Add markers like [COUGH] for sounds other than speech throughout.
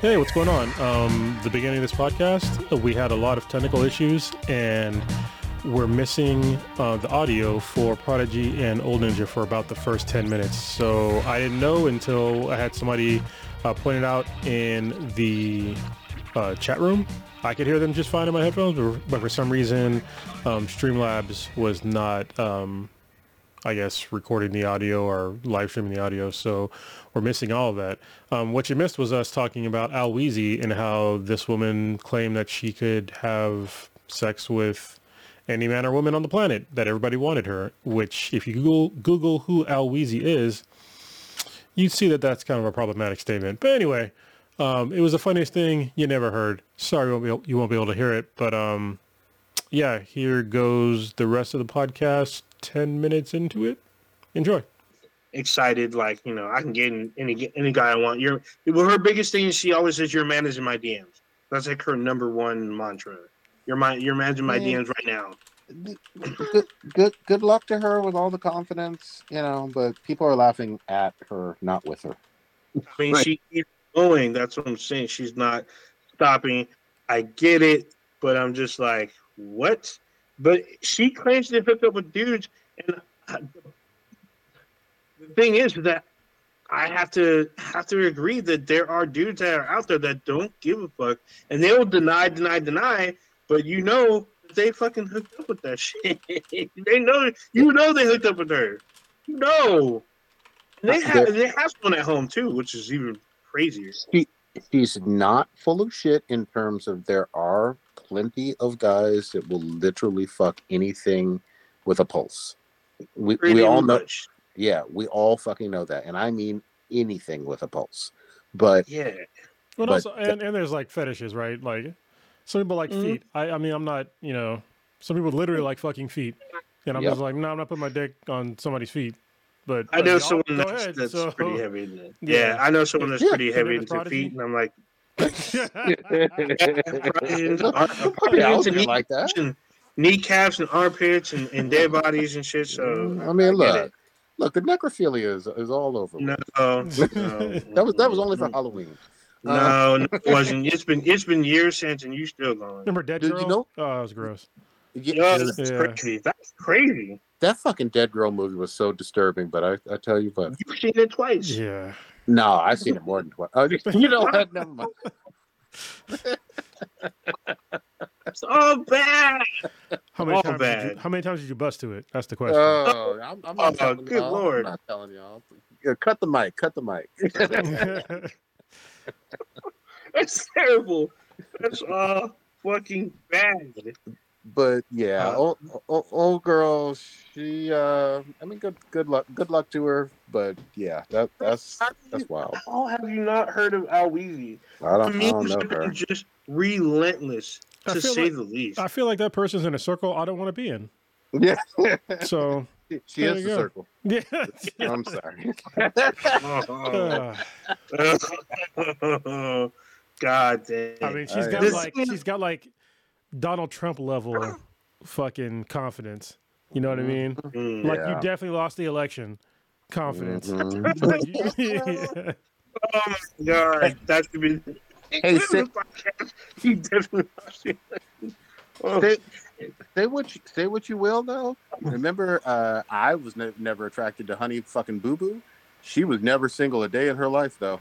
Hey, what's going on? Um, the beginning of this podcast, we had a lot of technical issues, and we're missing uh, the audio for Prodigy and Old Ninja for about the first 10 minutes. So I didn't know until I had somebody uh, point it out in the uh, chat room. I could hear them just fine in my headphones, but for some reason, um, Streamlabs was not, um, I guess, recording the audio or live streaming the audio. So we're missing all of that. Um, what you missed was us talking about Al Weezy and how this woman claimed that she could have sex with any man or woman on the planet, that everybody wanted her, which if you Google, Google who Al Weezy is, you'd see that that's kind of a problematic statement. But anyway, um, it was the funniest thing you never heard. Sorry you won't be able, you won't be able to hear it, but um, yeah, here goes the rest of the podcast. Ten minutes into it, enjoy. Excited, like you know, I can get any any guy I want. You're well, her biggest thing is she always says you're managing my DMs. That's like her number one mantra. You're my you're managing my mm. Yeah. DMs right now. good, good, good luck to her with all the confidence, you know. But people are laughing at her, not with her. I mean, Right. she keeps going. That's what I'm saying. She's not stopping. I get it, but I'm just like, what? But she claims to hook up with dudes, and I- the thing is that I have to have to agree that there are dudes that are out there that don't give a fuck, and they will deny, deny, deny. But you know they fucking hooked up with that shit. [LAUGHS] they know you know they hooked up with her. You know. And they have they have one at home too, which is even crazier. She's not full of shit in terms of there are plenty of guys that will literally fuck anything with a pulse. We, Pretty we all know, much. Yeah, we all fucking know that, and I mean anything with a pulse. But Yeah. But, But also, and, and there's like fetishes, right? Like some people like Mhm. feet. I, I mean, I'm not, you know, some people literally like fucking feet, and I'm Yep. just like, no, I'm not putting my dick on somebody's feet. But I know y'all- someone that's, ahead, that's so- pretty heavy. Into it. Yeah. Yeah. I know someone that's Yeah. pretty heavy Remember into Prodigy? feet, and I'm like, Probably out there like that. and kneecaps and armpits and, and dead bodies and shit. So I mean, get look, it. Look, the necrophilia is is all over. No, no, [LAUGHS] That was that was only for Halloween. No, uh, no, it [LAUGHS] wasn't. It's been it's been years since, and you still going. Remember Dead Dude, you Girl? know- Oh, that was gross. Yeah, Yeah, that's Yeah. crazy. That's crazy. that fucking dead girl movie was so disturbing. But I, I tell you what, You've seen it twice. Yeah. no, I've seen it more than twice. Oh, [LAUGHS] you know what? Never mind. It's all bad. How many All times? Did you, how many times did you bust to it? That's the question. Oh, I'm, I'm not Oh, telling good y'all. lord. I'm not telling y'all. Yeah, cut the mic. Cut the mic. [LAUGHS] [LAUGHS] That's terrible. That's all fucking bad. but yeah, Uh, old, old, old girl. She. uh I mean, good good luck. Good luck to her. But yeah, that that's that's wild. How have you not heard of Al Weezy? I don't, I don't know her. just relentless, I to say like- the least. I feel like that person's in a circle I don't want to be in. Yeah, So she There is you the circle. [LAUGHS] yeah. [LAUGHS] I'm sorry. Uh, [LAUGHS] God damn. I mean, she's got This- like she's got like Donald Trump level [CLEARS THROAT] fucking confidence. You know what I mean? Mm. Like Yeah. you definitely lost the election. Confidence. Mhm. Like, you- Oh my god, that should be. Hey, say- [LAUGHS] he definitely. [LAUGHS] Oh, say, say what you, say what you will though. [LAUGHS] Remember, uh, I was ne- never attracted to Honey fucking Boo Boo. She was never single a day in her life though.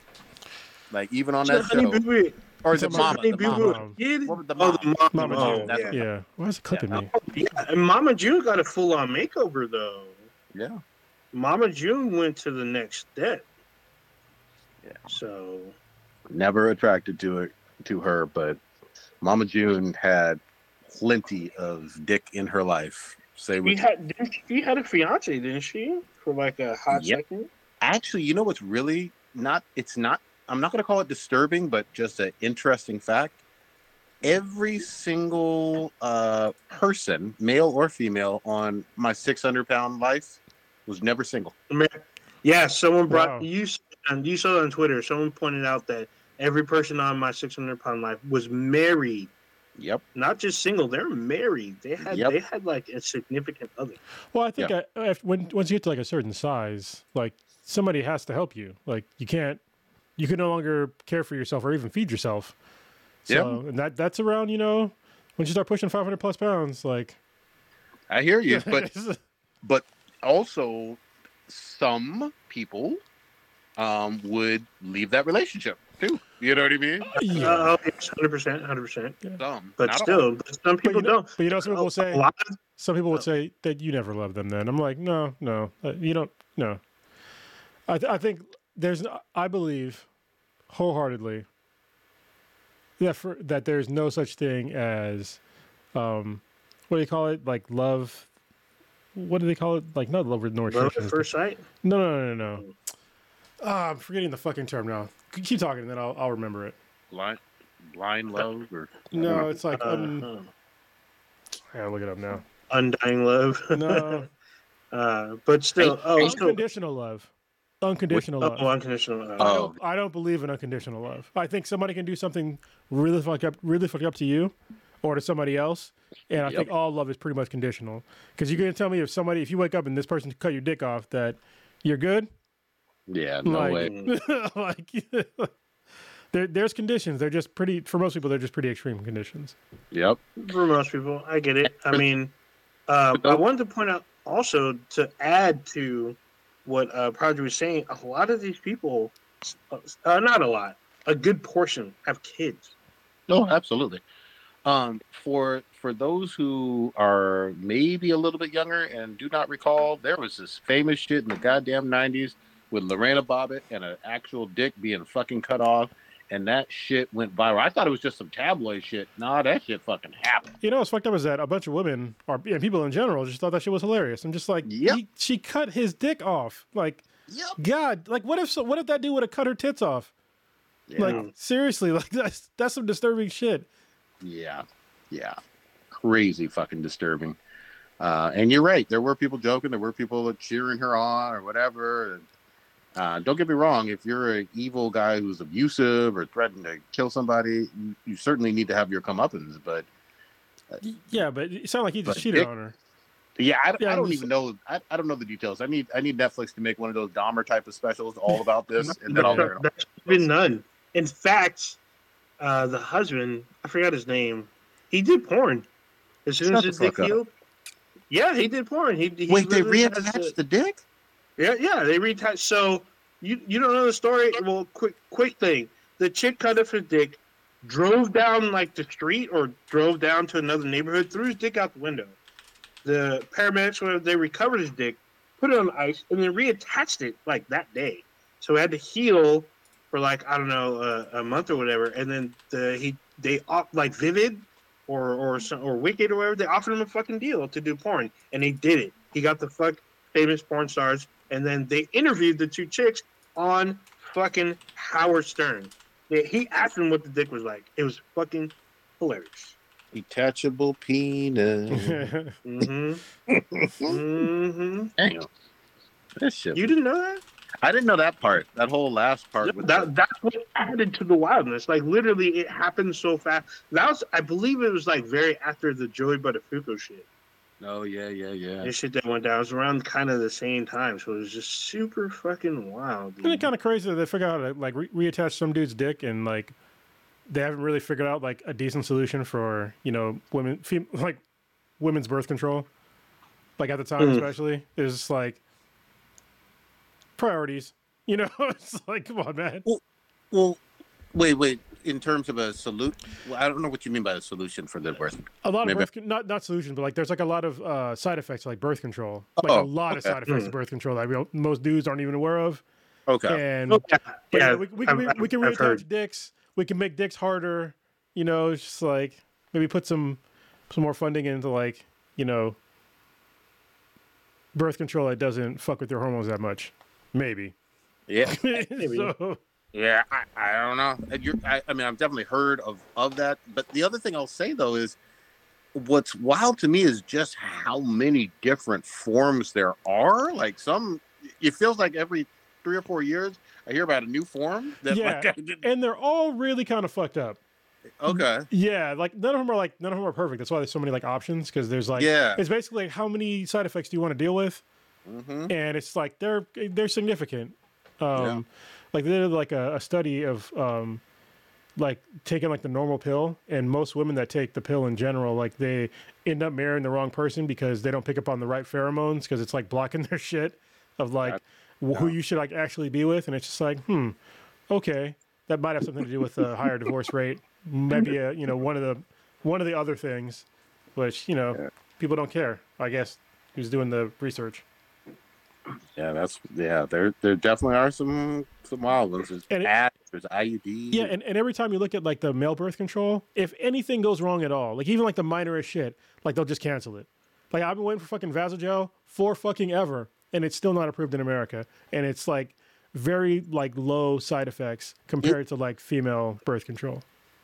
Like even on that Honey show, Boo Boo. or is it It's a Mama? Honey The Mama. Mom. kid? What was the Oh, the mom? mom. Mama oh, June, that's yeah. yeah. Why is it clipping me? Yeah, and Mama June got a full on makeover though. Yeah. Mama June went to the next step. Yeah. So Never attracted to it to her, but Mama June had plenty of dick in her life. Say she what had didn't she- she had a fiance, didn't she? For like a hot Yep. second. actually you know what's really not it's not i'm not going to call it disturbing but just an interesting fact every single uh person male or female on my 600 pound life was never single Yeah, someone brought Wow. you and you saw it on Twitter. Someone pointed out that every person on my 600 pound life was married, yep not just single. They're married. They had Yep. they had like a significant other. Well, I think I, if, when once you get to like a certain size, like somebody has to help you. Like you can't you can no longer care for yourself or even feed yourself. So, and that that's around, you know, when you start pushing 500 plus pounds, like. I hear you, but [LAUGHS] but also some people um, would leave that relationship too. You know what I mean? yeah. Uh, hundred percent, hundred percent. Some, But not still, but some But people you know, don't. but you know, some people will say, some people would say that you never loved them. Then I'm like, no, no, uh, you don't. No, I, th- I think there's. I believe wholeheartedly that for that there's no such thing as, um, what do you call it? Like love. What do they call it? Like not love with no love restrictions. at first sight. No, no, no, no, no. Ah, I'm forgetting the fucking term now. Keep talking, and then I'll I'll remember it. blind, blind love, or No, it's like um, uh, I gotta look it up now. undying love. [LAUGHS] No, uh, but still, oh, so, unconditional love. Unconditional love. oh, unconditional love. I Oh. don't, I don't believe in unconditional love. I think somebody can do something really fucked up, really fucked up to you, or to somebody else, and I Yep. think all love is pretty much conditional. Because you're gonna tell me if somebody, if you wake up and this person cut your dick off, that you're good. Yeah, no Like- way. Like, [LAUGHS] [LAUGHS] there, there's conditions. They're just pretty. For most people, they're just pretty extreme conditions. Yep. For most people, I get it. I mean, uh, I wanted to point out also to add to what uh, Prodigy was saying. A lot of these people, uh, not a lot, a good portion have kids. No, absolutely. Um, for for those who are maybe a little bit younger and do not recall, there was this famous shit in the goddamn '90s with Lorena Bobbitt and an actual dick being fucking cut off, and that shit went viral. I thought it was just some tabloid shit. Nah, that shit fucking happened. You know what's fucked up is that a bunch of women or yeah, people in general just thought that shit was hilarious. I'm just like, Yep. he- she cut his dick off. Like, Yep. God, like what if so, what if that dude would have cut her tits off? Yeah. Like seriously, [LAUGHS] like that's that's some disturbing shit. Yeah, yeah, crazy fucking disturbing. Uh, and you're right. There were people joking. There were people cheering her on or whatever. And, uh, don't get me wrong. If you're an evil guy who's abusive or threatening to kill somebody, you, you certainly need to have your comeuppance. But Yeah, but it sounded like he just But cheated dick- on her. yeah, I, Yeah, I don't even know. I, I don't know the details. I need I need Netflix to make one of those Dahmer type of specials all [LAUGHS] about this, and then I'll learn. all. There's been none. In fact, uh, the husband, I forgot his name, he did porn. As soon Shut as the his dick healed. Yeah, he did porn. He, he Wait, they reattached the dick? Yeah, yeah, they reattached. So you you don't know the story? Well, quick quick thing. The chick cut off his dick, drove down like the street or drove down to another neighborhood, threw his dick out the window. The paramedics, when they recovered his dick, put it on ice, and then reattached it like that day. So it had to heal for like I don't know a, a month or whatever, and then the he they off like Vivid or or or Wicked or whatever they offered him a fucking deal to do porn, and he did it. He got the fuck famous porn stars, and then they interviewed the two chicks on fucking Howard Stern. They- He asked them what the dick was like. It was fucking hilarious. Detachable penis. [LAUGHS] hmm [LAUGHS] hmm Damn. That shit. You didn't know that? I didn't know that part. That whole last part. with That that's what added to the wildness. Like literally, it happened so fast. That was, I believe, it was like very after the Joey Buttafuoco shit. The, oh yeah, yeah, yeah. This shit that went down. It was around kind of the same time, so it was just super fucking wild. Isn't it kind of crazy that they figure out how to like re- reattach some dude's dick and like they haven't really figured out like a decent solution for you know women fem- [LAUGHS] like women's birth control like at the time Mm. especially is like priorities you know [LAUGHS] it's like come on man Well, wait, wait. In terms of a salute, well, I don't know what you mean by a solution for the birth. a lot of birth con- not not solutions but like there's like a lot of uh side effects like birth control like Oh, a lot of side effects of birth control that we don't, most dudes aren't even aware of Okay. and Oh, yeah, But yeah, yeah, we, we can, I've- we can I've reattach dicks. We can make dicks harder. You know, it's just like maybe put some some more funding into like you know birth control that doesn't fuck with your hormones that much. Maybe. Yeah. [LAUGHS] so, Yeah. I, I don't know. You're, I, I mean, I've definitely heard of of that. But the other thing I'll say though is, what's wild to me is just how many different forms there are. Like some, it feels like every three or four years I hear about a new form. That Yeah. [LAUGHS] Like, and they're all really kind of fucked up. okay. Yeah, like none of them are like none of them are perfect. That's why there's so many like options because there's like yeah. it's basically like how many side effects do you want to deal with, hmm and it's like they're they're significant. Um, Like they did like a, a study of um, like taking like the normal pill, and most women that take the pill in general, like they end up marrying the wrong person because they don't pick up on the right pheromones because it's like blocking [LAUGHS] their shit of like wh- who you should like actually be with, and it's just like, hmm, okay, that might have something to do with a higher divorce rate, maybe a, you know one of the one of the other things, which you know people don't care. I guess who's doing the research. Yeah, that's yeah. There there definitely are some some wild ones. There's And it- patch, there's IUD. Yeah, and, and every time you look at like the male birth control, if anything goes wrong at all, like even like the minorest shit, like they'll just cancel it. Like I've been waiting for fucking Vasalgel for fucking ever, and it's still not approved in America, and it's like very like low side effects compared to like female birth control.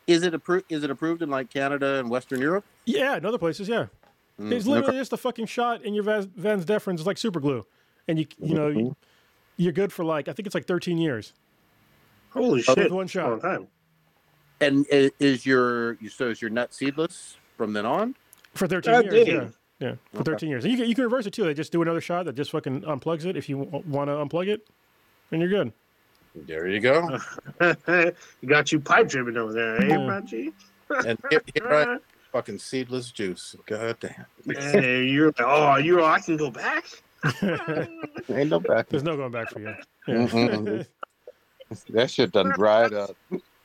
Is it approved? Is it approved in like Canada and Western Europe? Yeah, in other places, yeah. Mm, It's literally just a fucking shot in your Vas, vas deferens, it's like super glue, and you you know you, you're good for like I think it's like 13 years. Holy With shit! one shot. Long time. And is your you so is your nut seedless from then on? For 13 God years, damn. yeah. Yeah, for 13 years. And you can, you can reverse it too. They just do another shot that just fucking unplugs it if you want to unplug it, and you're good. There you go. [LAUGHS] you got you pipe dripping over there, eh, Yeah. Raji? and here, here I fucking seedless juice. God damn. Hey, you're like, oh, you're. I can go back. [LAUGHS] Ain't no back. There's no going back for you. Yeah. Mm-mm. [LAUGHS] That shit done dried up.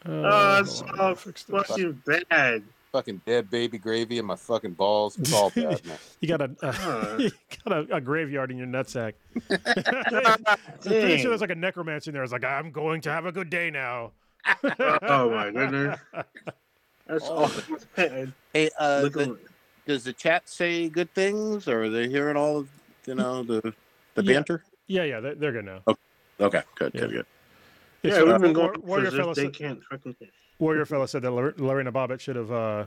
Oh, it's hold on, so fix fucking bad. Fucking dead baby gravy in my fucking balls. It's all bad, [LAUGHS] man. You got a uh, you got a, a graveyard in your nutsack. I'm pretty sure there's like a necromancer in there. It's like I'm going to have a good day now. Oh my goodness. That's Oh. all bad. Hey, uh, the- does the chat say good things, or are they hearing all of you know the the Yeah. banter? Yeah, yeah, they're, they're good now. Okay, okay good, Yeah. good, good. Yeah, yeah, we've uh, been going Warrior for fella. They said, can't fucking. Warrior fella said that Lor- Lorena Bobbitt should have uh,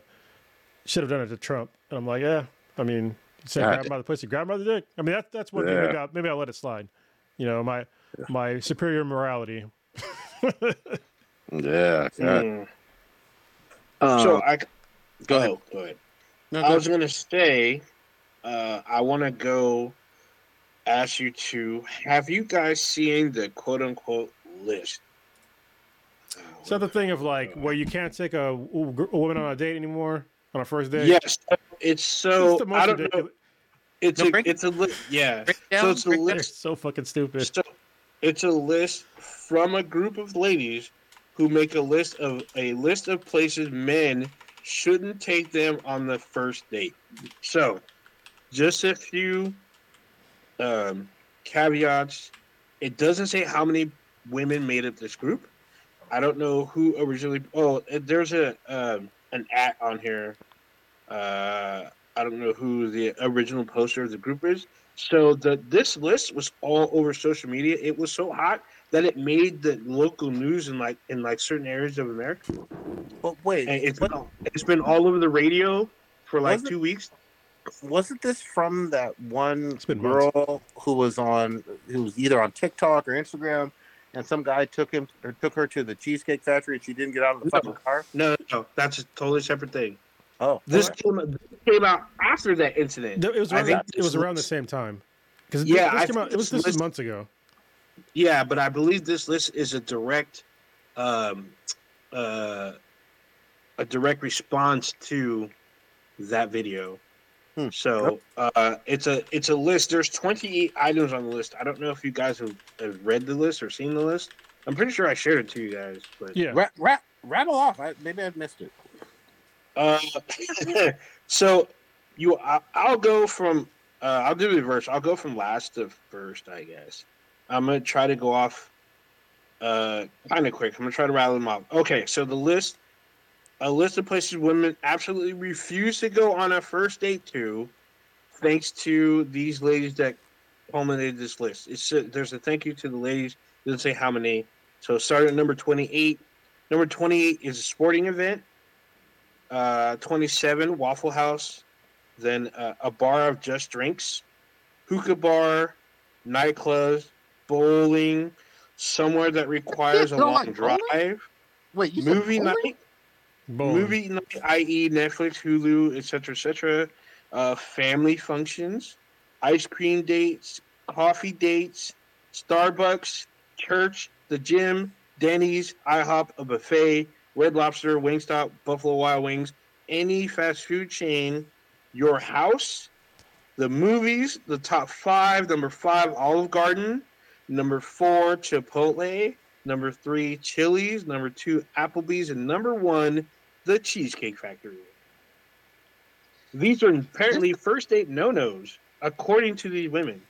should have done it to Trump, and I'm like, yeah. I mean, say said grab by the pussy, grab him by the dick. I mean, that, that's one thing. Yeah. Maybe I'll, maybe I'll let it slide. You know, my my superior morality. [LAUGHS] Yeah. God. Mm. Uh, So I go ahead. oh, go ahead. No, I go was gonna say, uh, I want to go ask you to have you guys seen the quote unquote list? Is that the thing of like where you can't take a, a woman on a date anymore on a first date? Yes, it's so. It's the most I don't know. It's No, a break- it's a list. Yeah. Break So it's a break down. They're list. so fucking stupid. So it's a list from a group of ladies who make a list of a list of places men shouldn't take them on the first date. So, just a few um, caveats. It doesn't say how many women made up this group. I don't know who originally. Oh, there's a um, an at on here. Uh, I don't know who the original poster of the group is. So the this list was all over social media. It was so hot that it made the local news in like in like certain areas of America. But wait, And it's what- been, it's been all over the radio for like Wasn't- two weeks. Wasn't this from that one It's been girl who was on who was either on TikTok or Instagram, and some guy took him or took her to the Cheesecake Factory and she didn't get out of the No. fucking car? No, no, that's a totally separate thing. Oh, This alright. came, this came out after that incident. It was I around, think it was this around the same time. Because Yeah, this I came out. It was this this list- months ago. Yeah, but I believe this list is a direct, um, uh, a direct response to that video. Hmm. So uh, it's a it's a list. There's 28 items on the list. I don't know if you guys have, have read the list or seen the list. I'm pretty sure I shared it to you guys, but Yeah. Ra- ra- rattle off. I, maybe I've missed it. Uh, [LAUGHS] so you, I, I'll go from. Uh, I'll do the reverse. I'll go from last to first, I guess. I'm gonna try to go off, uh, kind of quick. I'm gonna try to rattle them off. Okay, so the list, a list of places women absolutely refuse to go on a first date to, thanks to these ladies that culminated this list. It's a, there's a thank you to the ladies. It doesn't say how many. So start at number 28. Number 28 is a sporting event uh, 27 Waffle House, then uh, a bar of just drinks, hookah bar, nightclubs, bowling, somewhere that requires a long bowling? drive, Wait, movie night, Boom. movie i.e., Netflix, Hulu, etc., etc., uh, family functions, ice cream dates, coffee dates, Starbucks, church, the gym, Denny's, IHOP, a buffet, Red Lobster, Wingstop, Buffalo Wild Wings, any fast food chain, your house, the movies, the top five. Number five, Olive Garden. Number four, Chipotle. Number three, Chili's. Number two, Applebee's. And number one, the Cheesecake Factory. These are apparently first date no nos, according to the women.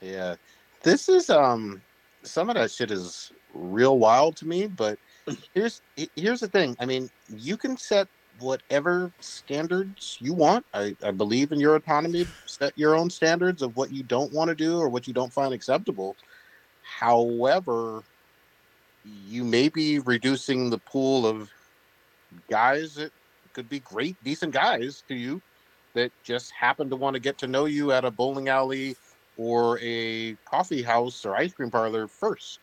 Yeah. This is um some of that shit is real wild to me, but [CLEARS THROAT] here's here's the thing. I mean, you can set whatever standards you want. I, I believe in your autonomy. Set your own standards of what you don't want to do or what you don't find acceptable. However, you may be reducing the pool of guys that could be great, decent guys to you that just happen to want to get to know you at a bowling alley or a coffee house or ice cream parlor first.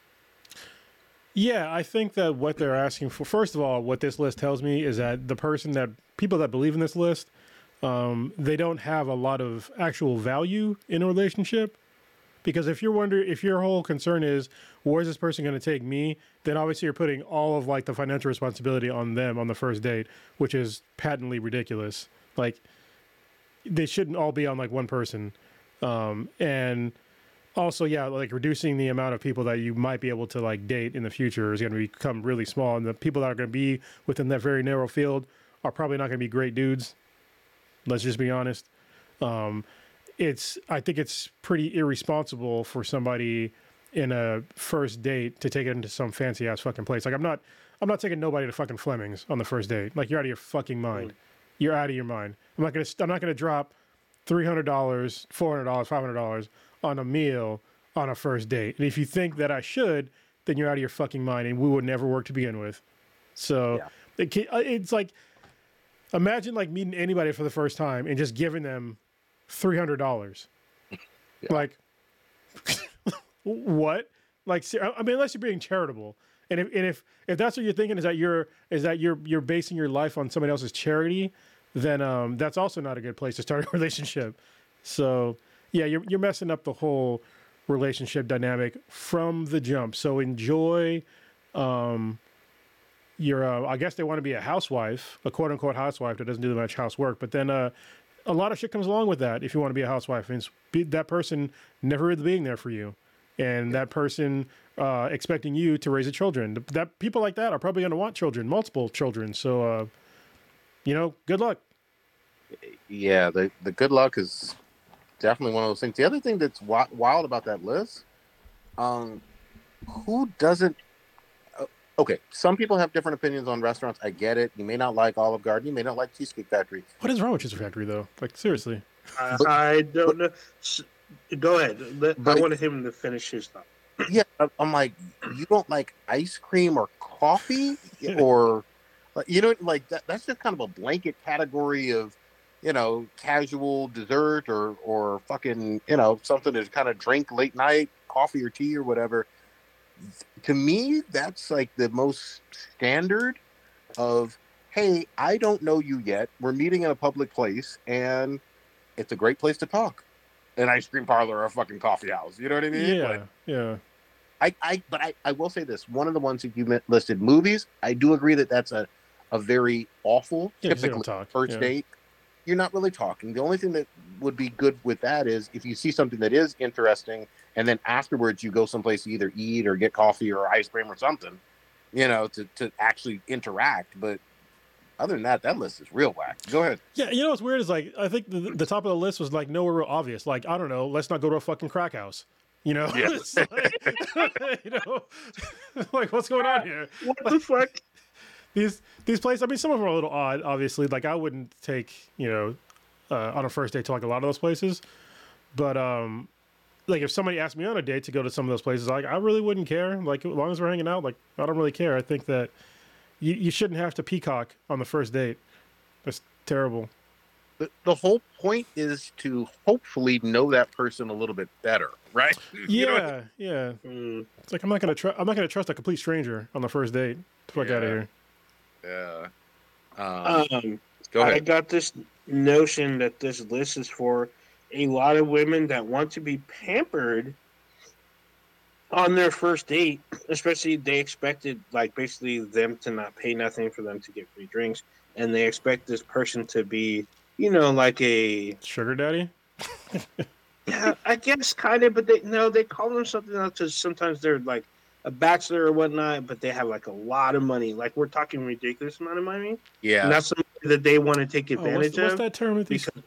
Yeah, I think that what they're asking for, first of all, what this list tells me is that the person that people that believe in this list, um, they don't have a lot of actual value in a relationship. Because if you're wondering, if your whole concern is where's this person going to take me, then obviously you're putting all of like the financial responsibility on them on the first date, which is patently ridiculous. Like they shouldn't all be on like one person. Um, and also, yeah, like reducing the amount of people that you might be able to like date in the future is going to become really small, and the people that are going to be within that very narrow field are probably not going to be great dudes. Let's just be honest. Um, it's I think it's pretty irresponsible for somebody in a first date to take it into some fancy ass fucking place. Like I'm not I'm not taking nobody to fucking Fleming's on the first date. Like you're out of your fucking mind. Mm. You're out of your mind. I'm not gonna I'm not gonna drop three hundred dollars, four hundred dollars, five hundred dollars on a meal on a first date. And if you think that I should, then you're out of your fucking mind, and we would never work to begin with. So yeah. it, uh, it's like imagine like meeting anybody for the first time and just giving them three hundred dollars. Yeah. Like, [LAUGHS] what? Like, I mean, unless you're being charitable, and if and if if that's what you're thinking is that you're is that you're you're basing your life on somebody else's charity, then um, that's also not a good place to start a [LAUGHS] relationship. So yeah, you're you're messing up the whole relationship dynamic from the jump. So enjoy. Um, you're, uh, I guess they want to be a housewife, a quote unquote housewife that doesn't do much housework, but then uh, a lot of shit comes along with that if you want to be a housewife. And be, that person never really being there for you, and that person uh, expecting you to raise the children. That people like that are probably going to want children, multiple children. So, uh, you know, good luck. Yeah, the the good luck is definitely one of those things. The other thing that's wild about that list, um, who doesn't okay, some people have different opinions on restaurants. I get it. You may not like Olive Garden. You may not like Cheesecake Factory. What is wrong with Cheesecake Factory, though? Like, seriously. Uh, but, I don't know. Go ahead. Let, I wanted him to finish his thought. [CLEARS THROAT] Yeah, I'm like, you don't like ice cream or coffee, [LAUGHS] or you know, like that, that's just kind of a blanket category of, you know, casual dessert or or fucking, you know, something to kind of drink late night, coffee or tea or whatever to me, that's like the most standard of, hey, I don't know you yet. We're meeting in a public place, and it's a great place to talk. An ice cream parlor or a fucking coffee house. You know what I mean? Yeah, like, yeah. I, I, but I, I will say this: one of the ones that you listed, movies. I do agree that that's a, a very awful, yeah, typical first yeah. date. You're not really talking. The only thing that would be good with that is if you see something that is interesting and then afterwards you go someplace to either eat or get coffee or ice cream or something, you know, to, to actually interact. But other than that, that list is real whack. Go ahead. Yeah, you know what's weird is like I think the, the top of the list was like nowhere real obvious. Like I don't know, let's not go to a fucking crack house. You know, yeah. [LAUGHS] like, [LAUGHS] you know, [LAUGHS] like what's going on here? What the fuck? These these places. I mean, some of them are a little odd. Obviously, like I wouldn't take you know uh, on a first date to like a lot of those places, but um, like if somebody asked me on a date to go to some of those places, like I really wouldn't care. Like as long as we're hanging out, like I don't really care. I think that you, you shouldn't have to peacock on the first date. That's terrible. The, the whole point is to hopefully know that person a little bit better, right? [LAUGHS] Yeah, I mean? yeah. Mm. It's like I'm not gonna trust. I'm not gonna trust a complete stranger on the first date. Fuck yeah. out of here. Yeah. Um, um, go ahead. I got this notion that this list is for a lot of women that want to be pampered on their first date, especially they expected like basically them to not pay nothing for them to get free drinks, and they expect this person to be, you know, like a Sugar daddy. [LAUGHS] yeah, I guess kind of, but they no, they call them something else because sometimes they're like a bachelor or whatnot, but they have like a lot of money. Like we're talking ridiculous amount of money. Yeah. And that's something that they want to take Oh, what's, advantage what's that term that these because-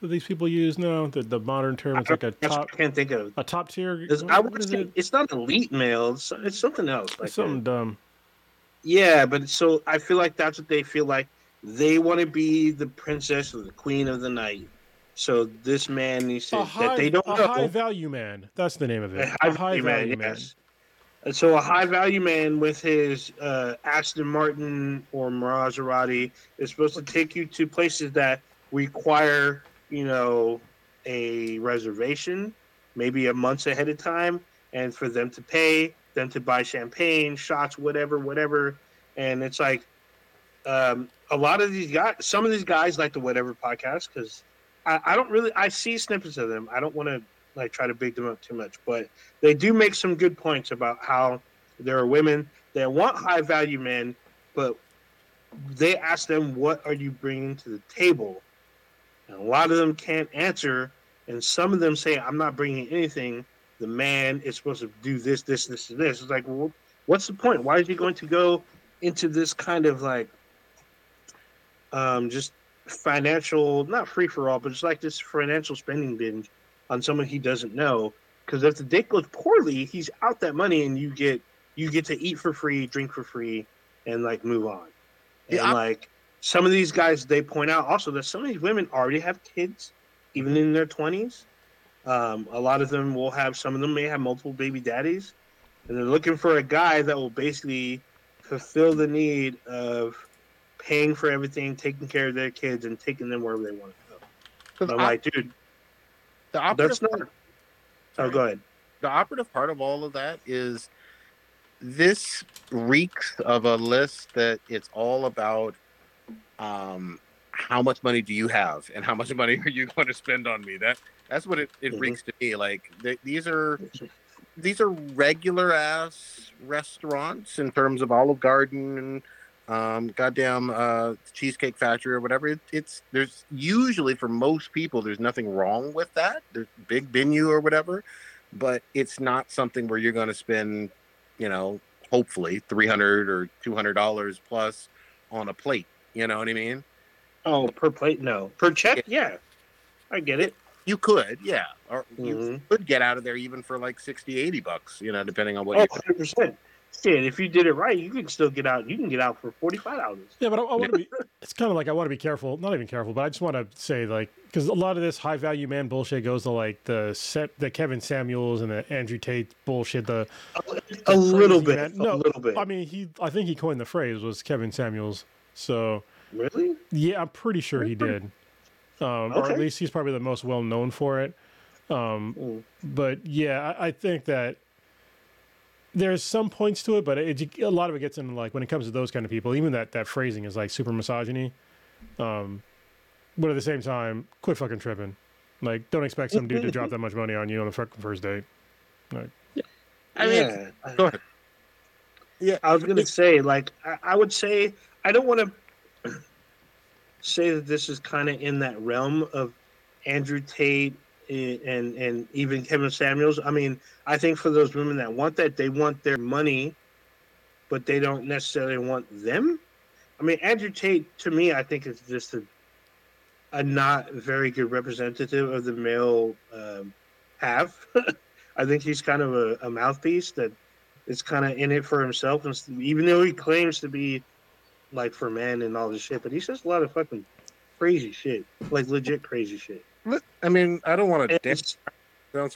that these people use now? The the modern term. It's like a top I can't think of. a top tier. It's- I would say it? it's not elite male. It's, it's something else. Like something a- dumb. yeah, but so I feel like that's what they feel like. They want to be the princess or the queen of the night. So this man needs to A that they don't a know. high value man. That's the name of it. A high, value man, yes. And so a high value man with his uh, Aston Martin or Maserati is supposed to take you to places that require, you know, a reservation, maybe a months ahead of time, and for them to pay, them to buy champagne, shots, whatever, whatever. And it's like um, a lot of these guys, some of these guys like the whatever podcast because I, I don't really, I see snippets of them. I don't want to like try to big them up too much, but they do make some good points about how there are women that want high value men, but they ask them, "What are you bringing to the table?" And a lot of them can't answer, and some of them say, "I'm not bringing anything." The man is supposed to do this, this, this, and this. It's like, well, what's the point? Why is he going to go into this kind of like, um, just financial, not free for all, but it's like this financial spending binge on someone he doesn't know? Because if the date goes poorly, he's out that money, and you get you get to eat for free, drink for free, and like move on. And Yeah, like some of these guys, they point out also that some of these women already have kids, even in their twenties. Um, a lot of them will have. Some of them may have multiple baby daddies, and they're looking for a guy that will basically fulfill the need of paying for everything, taking care of their kids, and taking them wherever they want to go. 'Cause I'm I- like, dude, the operative that's not. part- Oh, go ahead. the operative part of all of that is this reeks of a list that it's all about um how much money do you have and how much [LAUGHS] money are you going to spend on me? That that's what it, it Mhm. reeks to me like th- these are these are regular ass restaurants in terms of olive garden and um goddamn uh cheesecake factory or whatever. It, it's there's usually for most people there's nothing wrong with that. There's big venue or whatever but it's not something where you're going to spend you know hopefully 300 or 200 dollars plus on a plate you know what i mean Oh, per plate? No. Per check? Yeah. I get it. you could yeah or you Mhm. could get out of there even for like 60 80 bucks you know depending on what Oh, you 100%. Shit, if you did it right, you can still get out. You can get out for $45. Yeah, but I, I want to be. [LAUGHS] It's kind of like I want to be careful. Not even careful, but I just want to say like because a lot of this high value man bullshit goes to like the set the Kevin Samuels and the Andrew Tate bullshit. The A little bit. man- A little bit. I mean, he I think he coined the phrase was Kevin Samuels. So really? yeah, I'm pretty sure he did. Um, Or at least he's probably the most well known for it. Um, Mm. but yeah, I, I think that there's some points to it, but it, a lot of it gets into like when it comes to those kind of people, even that that phrasing is like super misogyny. Um, but at the same time, quit fucking tripping. Like, don't expect some dude to drop that much money on you on the fucking first date. Like, yeah. I mean, yeah. go ahead. Yeah, I was gonna say, like, I, I would say I don't want [CLEARS THROAT] to say that this is kind of in that realm of Andrew Tate and, and even Kevin Samuels. I mean, I think for those women that want that, they want their money, but they don't necessarily want them. I mean, Andrew Tate to me, I think is just a a not very good representative of the male um, half. [LAUGHS] I think he's kind of a, a mouthpiece that is kind of in it for himself, and even though he claims to be like for men and all this shit, but he says a lot of fucking crazy shit, like legit crazy shit. I mean, I don't want to And dance,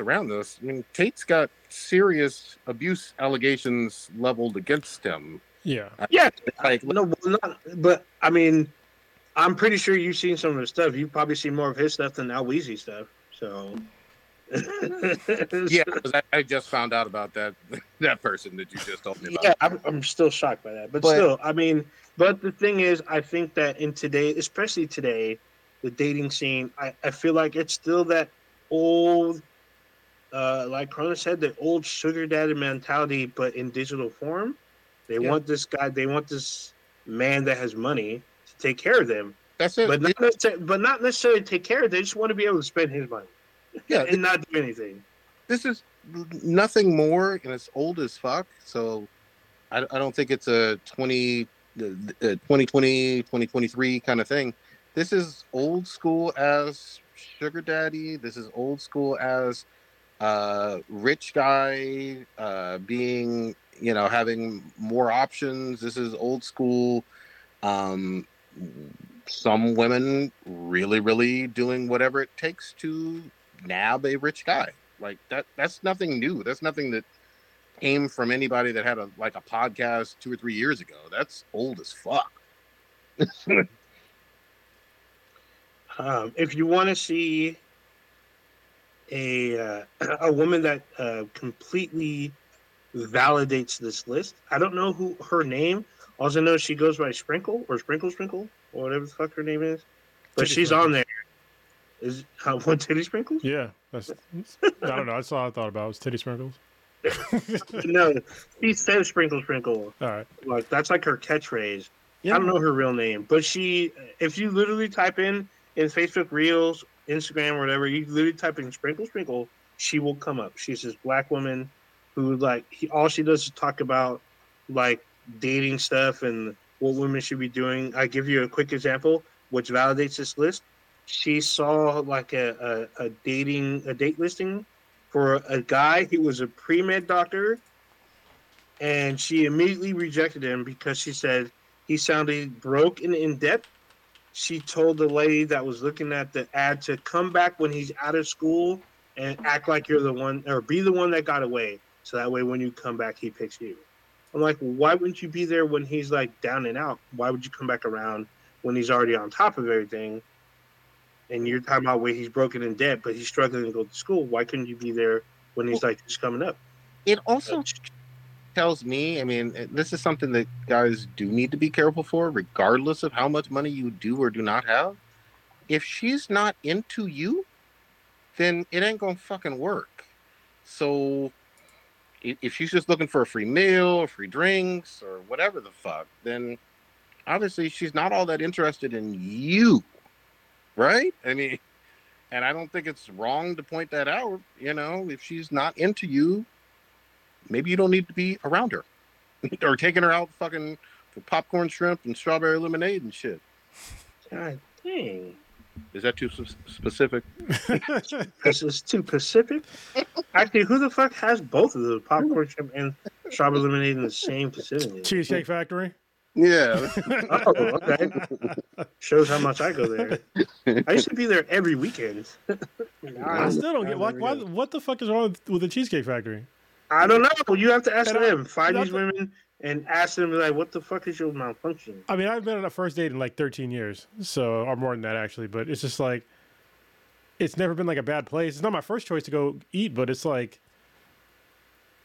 around this. I mean, Tate's got serious abuse allegations leveled against him. yeah, uh, yeah, Like, no, not, but I mean, I'm pretty sure you've seen some of his stuff. You've probably seen more of his stuff than Al Weezy stuff. So, [LAUGHS] yeah, 'cause I, I just found out about that [LAUGHS] that person that you just told me about. yeah, I'm, I'm still shocked by that. But, But- still, I mean, but the thing is, I think that in today, especially today, the dating scene, I, I feel like it's still that old uh, like Corona said, the old sugar daddy mentality, but in digital form. They Yeah. want this guy. They want this man that has money to take care of them, That's it. but not necessarily, but not necessarily take care of. They just want to be able to spend his money yeah, and not do anything. this is nothing more and it's old as fuck so i, I don't think it's a 20 uh, uh, 2020 2023 kind of thing. This is old school as sugar daddy. This is old school as uh rich guy uh being you know having more options. This is old school. Um some women really really doing whatever it takes to nab a rich guy. Like that that's nothing new. That's nothing that came from anybody that had a like a podcast two or three years ago. That's old as fuck. [LAUGHS] Um, if you want to see a uh, [CLEARS THROAT] a woman that uh, completely validates this list, I don't know who her name. Also know she goes by Sprinkle or Sprinkle Sprinkle or whatever the fuck her name is, but she's on there. Is uh, what titty sprinkles? Yeah, that's. I don't know. That's all I thought about was titty sprinkles. [LAUGHS] [LAUGHS] no, she says Sprinkle Sprinkle. all right. Like that's like her catchphrase. Yeah. I don't know her real name, but she, if you literally type in in Facebook Reels, Instagram, or whatever, you literally type in sprinkle sprinkle, she will come up. She's this black woman who like he, all she does is talk about like dating stuff and what women should be doing. I give you a quick example, which validates this list. She saw like a, a, a dating a date listing for a guy. He was a pre med doctor, and she immediately rejected him because she said he sounded broke and in debt. She told the lady that was looking at the ad to come back when he's out of school and act like you're the one or be the one that got away. So that way when you come back he picks you. I'm like, why wouldn't you be there when he's like down and out? Why would you come back around when he's already on top of everything? And you're talking about where he's broken in debt, but he's struggling to go to school. Why couldn't you be there when he's like just coming up? it also tells me i mean this is something that guys do need to be careful for regardless of how much money you do or do not have if she's not into you then it ain't gonna fucking work so if she's just looking for a free meal or free drinks or whatever the fuck then obviously she's not all that interested in you right i mean and i don't think it's wrong to point that out you know if she's not into you maybe you don't need to be around her [LAUGHS] or taking her out fucking for popcorn shrimp and strawberry lemonade and shit God dang. is that too specific [LAUGHS] This is too specific. Actually, who the fuck has both of those popcorn shrimp and strawberry lemonade in the same facility? Cheesecake Factory. Yeah Oh, okay. Shows how much I go there. I used to be there every weekend. I still don't get why, why. What the fuck is wrong with, with the Cheesecake Factory? I don't know. You have to ask And I- them. Find and I- these women and ask them like, "What the fuck is your malfunction?" I mean, I've been on a first date in like 13 years, so or more than that actually. But it's just like, it's never been like a bad place. It's not my first choice to go eat, but it's like,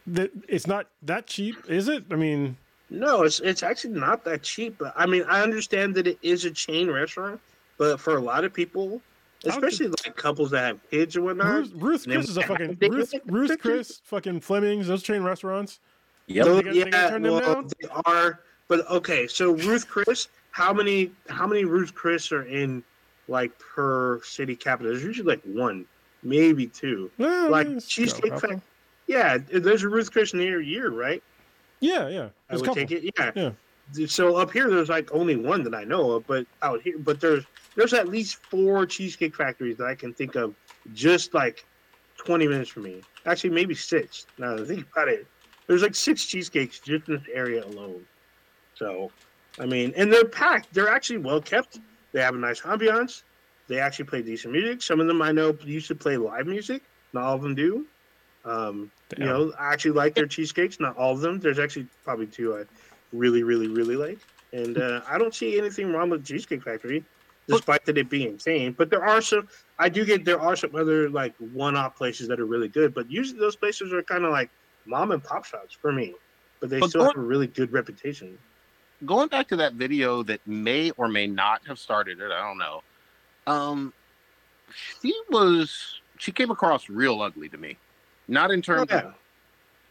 that it's not that cheap, is it? I mean, No, it's it's actually not that cheap. I mean, I understand that it is a chain restaurant, but for a lot of people, I don't especially like couples that have kids or whatnot, Ruth, Ruth Chris is a fucking Ruth, Ruth Chris, fucking Fleming's, those chain restaurants. yep Those- They gotta- they gotta turn them well, they are. But okay, so Ruth Chris, how many how many Ruth Chris are in like per city capital? There's usually like one, maybe two. Well, Like Cheesecake got. Yeah, there's a Ruth Chris near year, right? Yeah, yeah. I would take it. Yeah. Yeah. So up here, there's like only one that I know of, but out here, but there's there's at least four cheesecake factories that I can think of, just like 20 minutes from me. Actually, maybe six. Now that I think about it, there's like six cheesecakes just in this area alone. So, I mean, and they're packed. They're actually well kept. They have a nice ambiance. They actually play decent music. Some of them I know used to play live music. Not all of them do. Um, you know, I actually like their [LAUGHS] cheesecakes. Not all of them. There's actually probably two I really, really, really like. And uh, I don't see anything wrong with Cheesecake Factory, despite that it being insane. But there are some. I do get there are some other like one-off places that are really good. But usually those places are kind of like mom and pop shops for me. But they But still going- have a really good reputation. going back to that video that may or may not have started it, I don't know. Um, she was she came across real ugly to me. Not in terms of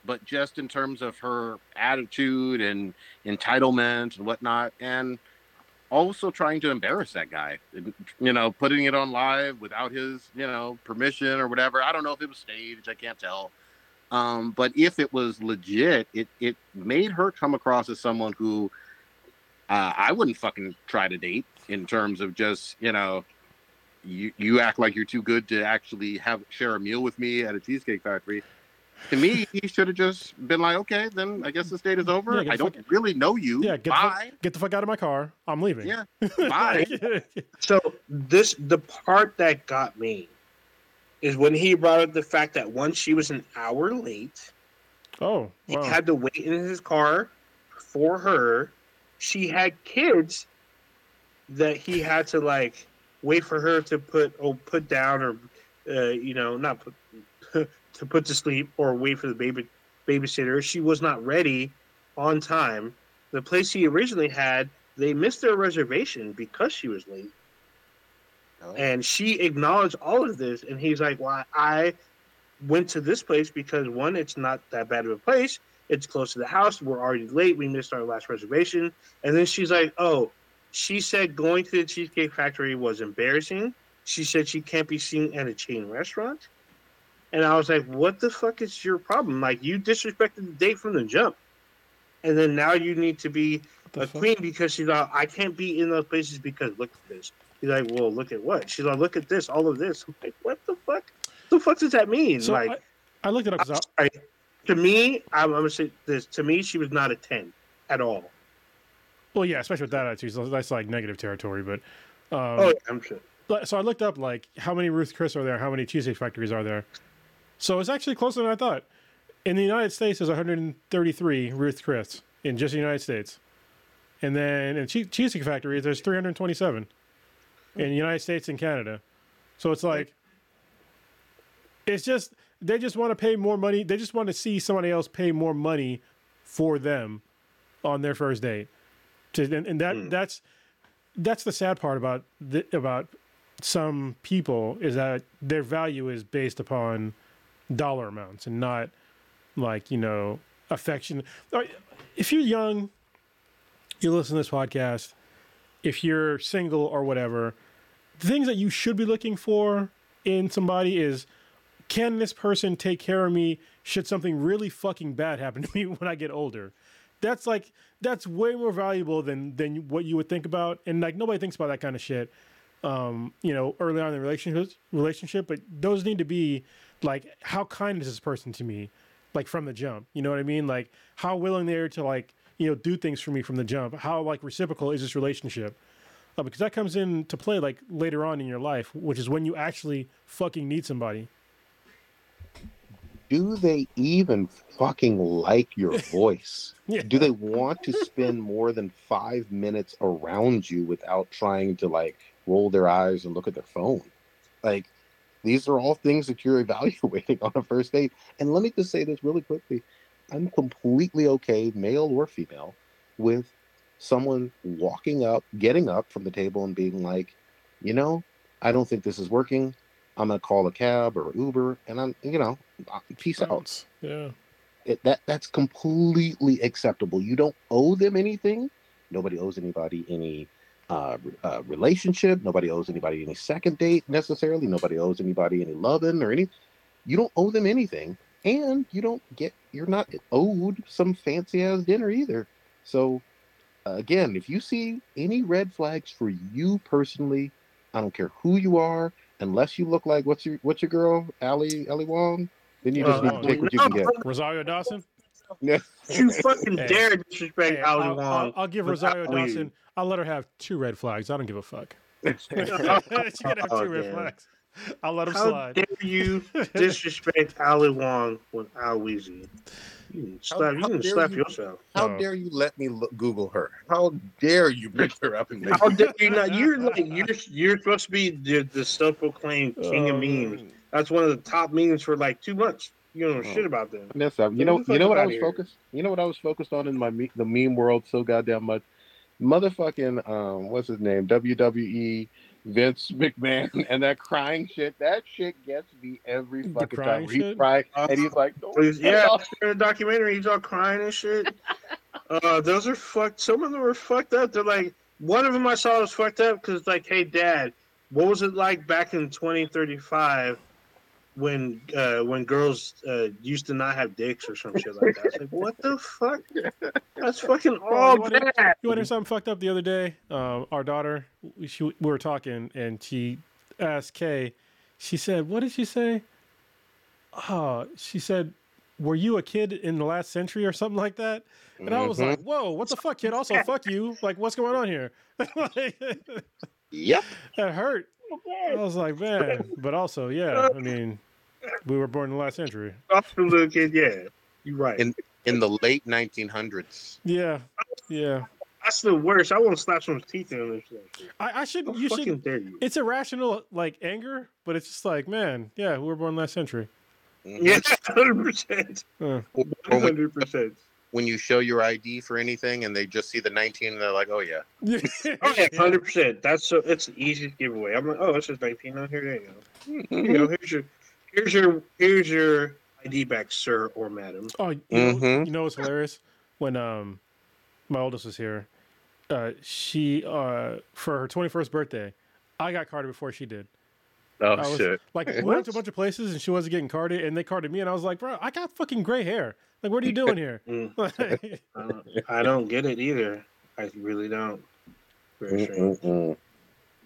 but just in terms of her attitude and entitlement and whatnot, and also trying to embarrass that guy, you know, putting it on live without his, you know, permission or whatever. I don't know if it was staged, I can't tell. Um, but if it was legit, it it made her come across as someone who uh, I wouldn't fucking try to date in terms of just, you know, you you act like you're too good to actually have share a meal with me at a cheesecake factory to me, [LAUGHS] he should have just been like, okay, then I guess this date is over. Yeah, I don't fuck- really know you. Yeah, get the, Bye. fuck, get the fuck out of my car. I'm leaving. Yeah, [LAUGHS] bye. [LAUGHS] So this the part that got me is when he brought up the fact that once she was an hour late, oh, he had to wait in his car for her. She had kids that he had to like wait for her to put oh put down or uh, you know not put [LAUGHS] to put to sleep or wait for the baby babysitter. She was not ready on time. The place he originally had, they missed their reservation because she was late. And she acknowledged all of this and he's like well i went to this place because one it's not that bad of a place. It's close to the house. We're already late. We missed our last reservation. And then she's like oh she said going to the cheesecake factory was embarrassing she said she can't be seen at a chain restaurant and i was like what the fuck is your problem like you disrespected the date from the jump and then now you need to be a fuck? queen because she's like, I can't be in those places because look at this. He's like, well, look at what? She's like, look at this, all of this. [LAUGHS] I'm like, what the fuck? the fuck does that mean? So like, I, I looked it up. I'm to me, I'm, I'm gonna say this. To me, she was not a ten at all. Well, yeah, especially with that attitude. So that's like negative territory. But um, oh, yeah, I'm sure. But- so I looked up like how many Ruth Chris are there, how many cheesecake factories are there. So it's actually closer than I thought. In the United States, there's 133 Ruth Chris in just the United States, and then in che- cheesecake factories, there's 327 in the United States and Canada. So it's like it's just they just want to pay more money. They just want to see somebody else pay more money for them on their first date. To, and, and that Hmm. that's that's the sad part about the, about some people is that their value is based upon dollar amounts and not like you know affection. If you're young, you listen to this podcast. If you're single or whatever, the things that you should be looking for in somebody is can this person take care of me should something really fucking bad happen to me [LAUGHS] when I get older? That's like that's way more valuable than than what you would think about, and like nobody thinks about that kind of shit. Um, you know, early on in the relationship, relationship, but those need to be like, how kind is this person to me, like from the jump? You know what I mean? Like, how willing they are to like, you know, do things for me from the jump? How like reciprocal is this relationship? Uh, because that comes into play like later on in your life, which is when you actually fucking need somebody. Do they even fucking like your [LAUGHS] voice? Yeah. Do they want to spend more than five minutes around you without trying to like roll their eyes and look at their phone? Like, these are all things that you're [LAUGHS] evaluating on a first date. And let me just say this really quickly I'm completely okay, male or female, with someone walking up, getting up from the table and being like, you know, I don't think this is working. I'm gonna call a cab or Uber, and I'm, you know, peace out Yeah. it, that that's completely acceptable. You don't owe them anything. Nobody owes anybody any uh, uh, relationship. Nobody owes anybody any second date necessarily. Nobody owes anybody any loving or any. You don't owe them anything, and you don't get. You're not owed some fancy ass dinner either. So, uh, again, if you see any red flags for you personally, I don't care who you are, unless you look like what's your what's your girl, Ali Ali Wong. Then you just Uh, need to take what you can get. Rosario Dawson. Yeah. [LAUGHS] You fucking Hey. dare disrespect Hey, Ali I'll, Wong. I'll, I'll give Rosario leave. Dawson. I'll let her have two red flags. I don't give a fuck. [LAUGHS] [LAUGHS] she can have Oh, two red damn. flags. I'll let him How slide. dare you disrespect Ali Wong with Al Weezy? You can How- slap, you how can dare slap you- yourself. How Oh. dare you let me look, Google her? How dare you bring her up and make How dare you not? [LAUGHS] You're like you're you're supposed to be the, the self-proclaimed king of Oh, memes. That's one of the top memes for like two months. You don't know Oh. shit about them. That's up. You Get know, the you know what I outta was here. focused. You know what I was focused on in my me- the meme world so goddamn much. Motherfucking um, what's his name? WWE Vince McMahon [LAUGHS] and that crying shit. That shit gets me every fucking crying time. Where He's shit? and he's like, "Don't yeah, in the documentary, he's all crying and shit. [LAUGHS] uh, those are fucked. Some of them are fucked up. They're like, one of them I saw was fucked up because, like, hey, dad, what was it like back in 2035 when uh, when girls uh, used to not have dicks or some shit like that? It's like, what the fuck? That's fucking all you wanna- bad. You want to hear something fucked up the other day? Um, our daughter, we, she, we were talking, and she asked Kay. She said, "What did she say?" Oh, she said, "Were you a kid in the last century or something like that?" And I was like, "Whoa, what the fuck, kid? Also, [LAUGHS] fuck you! Like, what's going on here?" Like, [LAUGHS] "Yep." that hurt. I was like, man, but also, yeah. I mean, we were born in the last century. Off the little kid, yeah. You're right. In- In the late 1900s. Yeah, yeah. That's the worst. I want to slap someone's teeth in this shit. I, I should. How You should. dare you? It's irrational, like anger, but it's just like, man, yeah, we were born last century. Mhm. Yeah, hundred percent. Or One when, hundred percent. when you show your ID for anything and they just see the 19 and they're like, "Oh yeah." [LAUGHS] Oh yeah, hundred percent. That's so. It's the easiest giveaway. I'm like, oh, it's just nineteen on here. There you go. [LAUGHS] Here you go. Here's your, here's your, here's your ID back, sir or madam. Oh, you, know, Mhm. you know what's hilarious? When um my oldest was here, uh, she uh for her twenty first birthday, I got carded before she did. Oh I was- shit. Like we [LAUGHS] went to a bunch of places and she wasn't getting carded, and they carded me, and I was like, bro, I got fucking gray hair. Like, what are you doing here? [LAUGHS] Mm, [LAUGHS] Like, I, don't, I don't get it either. I really don't. Very strange. Mm-mm-mm.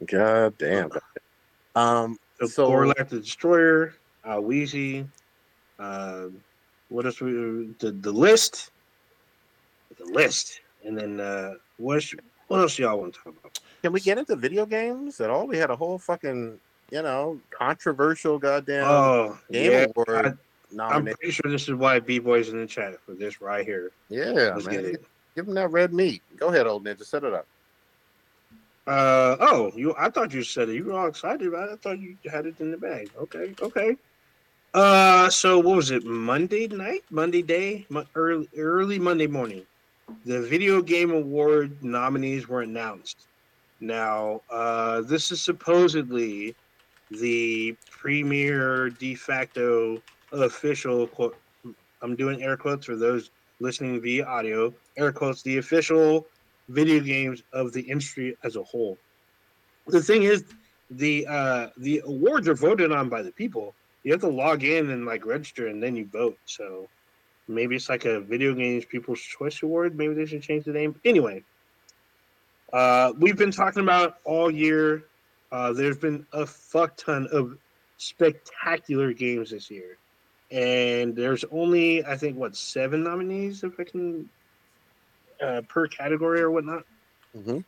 God damn. Um. So, So- Orlac the Destroyer, uh, Wheezy, uh, what else? We the the list, the list, and then uh, what? What else y'all want to talk about? Can we get into video games at all? We had a whole fucking, you know, controversial goddamn oh, game yeah. award I- I'm pretty sure this is why B Boy's in the chat for this right here. Yeah, Let's man. it. Give him that red meat. Go ahead, old ninja. Set it up. Uh oh, you. I thought you said it. You were all excited about it. I thought you had it in the bag. Okay, okay. Uh, so what was it? Monday night, Monday day, early early Monday morning. The Video Game Award nominees were announced. Now, uh, this is supposedly the premier de facto official quote. I'm doing air quotes for those listening via audio. Air quotes the official video games of the industry as a whole. The thing is, the uh, the awards are voted on by the people. You have to log in and like register, and then you vote. So maybe it's like a video games People's Choice Award. Maybe they should change the name. Anyway, uh, we've been talking about all year. Uh, there's been a fuck ton of spectacular games this year, and there's only I think what seven nominees if I can uh, per category or whatnot. Mhm.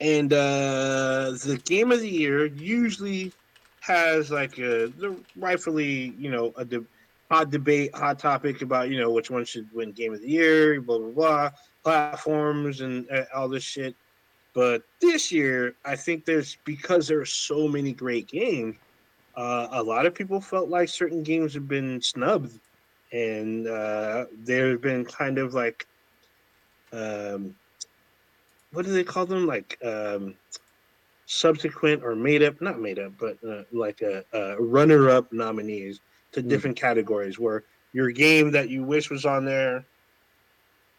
And uh, the game of the year usually has like a rightfully you know a de- hot debate, hot topic about you know which one should win game of the year, blah blah blah, platforms and uh, all this shit. But this year, I think there's because there are so many great games. Uh, a lot of people felt like certain games have been snubbed, and uh, there have been kind of like um, what do they call them? Like um, subsequent or made up, not made up, but uh, like a, a runner up nominees to Hmm. different categories where your game that you wish was on there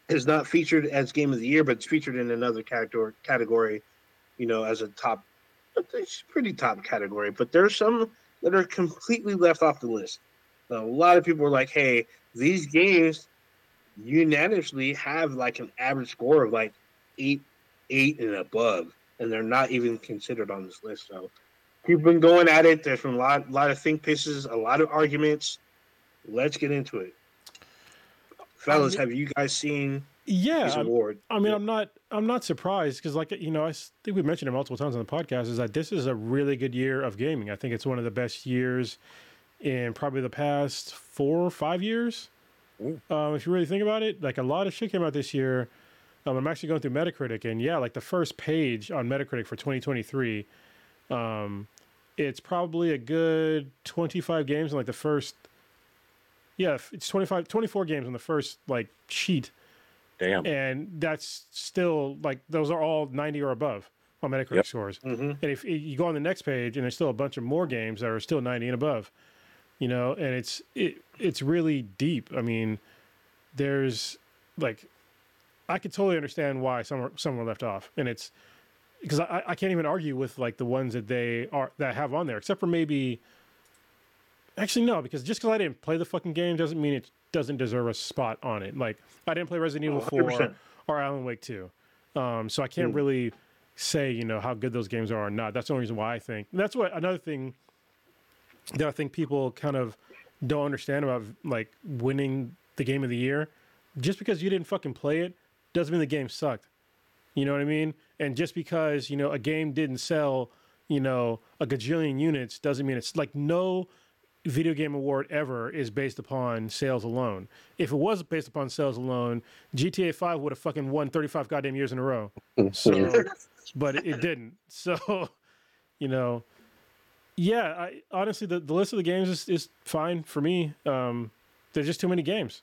is not featured as game of the year, but it's featured in another category, category you know, as a top, it's pretty top category. But there's some that are completely left off the list. A lot of people are like, hey, these games unanimously have like an average score of like eight, eight and above, and they're not even considered on this list. So people been going at it. There's been a lot, lot of think pieces, a lot of arguments. Let's get into it, fellas. Um, have you guys seen yeah, award? I mean, I'm not, I'm not surprised because, like, you know, I think we've mentioned it multiple times on the podcast. Is that this is a really good year of gaming. I think it's one of the best years in probably the past four or five years. Um, if you really think about it, like a lot of shit came out this year. Um, I'm actually going through Metacritic, and yeah, like the first page on Metacritic for 2023, um, it's probably a good 25 games in like the first. Yeah, it's 25, 24 games on the first like sheet Damn. and that's still like those are all 90 or above on Metacritic Yep. scores. hmm And if you go on the next page, and there's still a bunch of more games that are still 90 and above, you know, and it's it it's really deep. I mean, there's like, I could totally understand why some are- some were left off, and it's because I, I can't even argue with like the ones that they are that have on there, except for maybe. Actually, no, because just because I didn't play the fucking game doesn't mean it doesn't deserve a spot on it. Like I didn't play Resident Evil Oh, Four 100%. or Alan Wake Two, um, so I can't Mm. really say you know how good those games are or not. That's the only reason why I think. that's what another thing that I think people kind of don't understand about like winning the game of the year. Just because you didn't fucking play it doesn't mean the game sucked. You know what I mean? And just because you know a game didn't sell, you know, a gajillion units doesn't mean it's like no video game award ever is based upon sales alone. If it was based upon sales alone, GTA 5 would have fucking won 35 goddamn years in a row. [LAUGHS] So, but it, it didn't. [LAUGHS] So, you know, yeah, I honestly the, the list of the games is, is fine for me. Um, there's just too many games.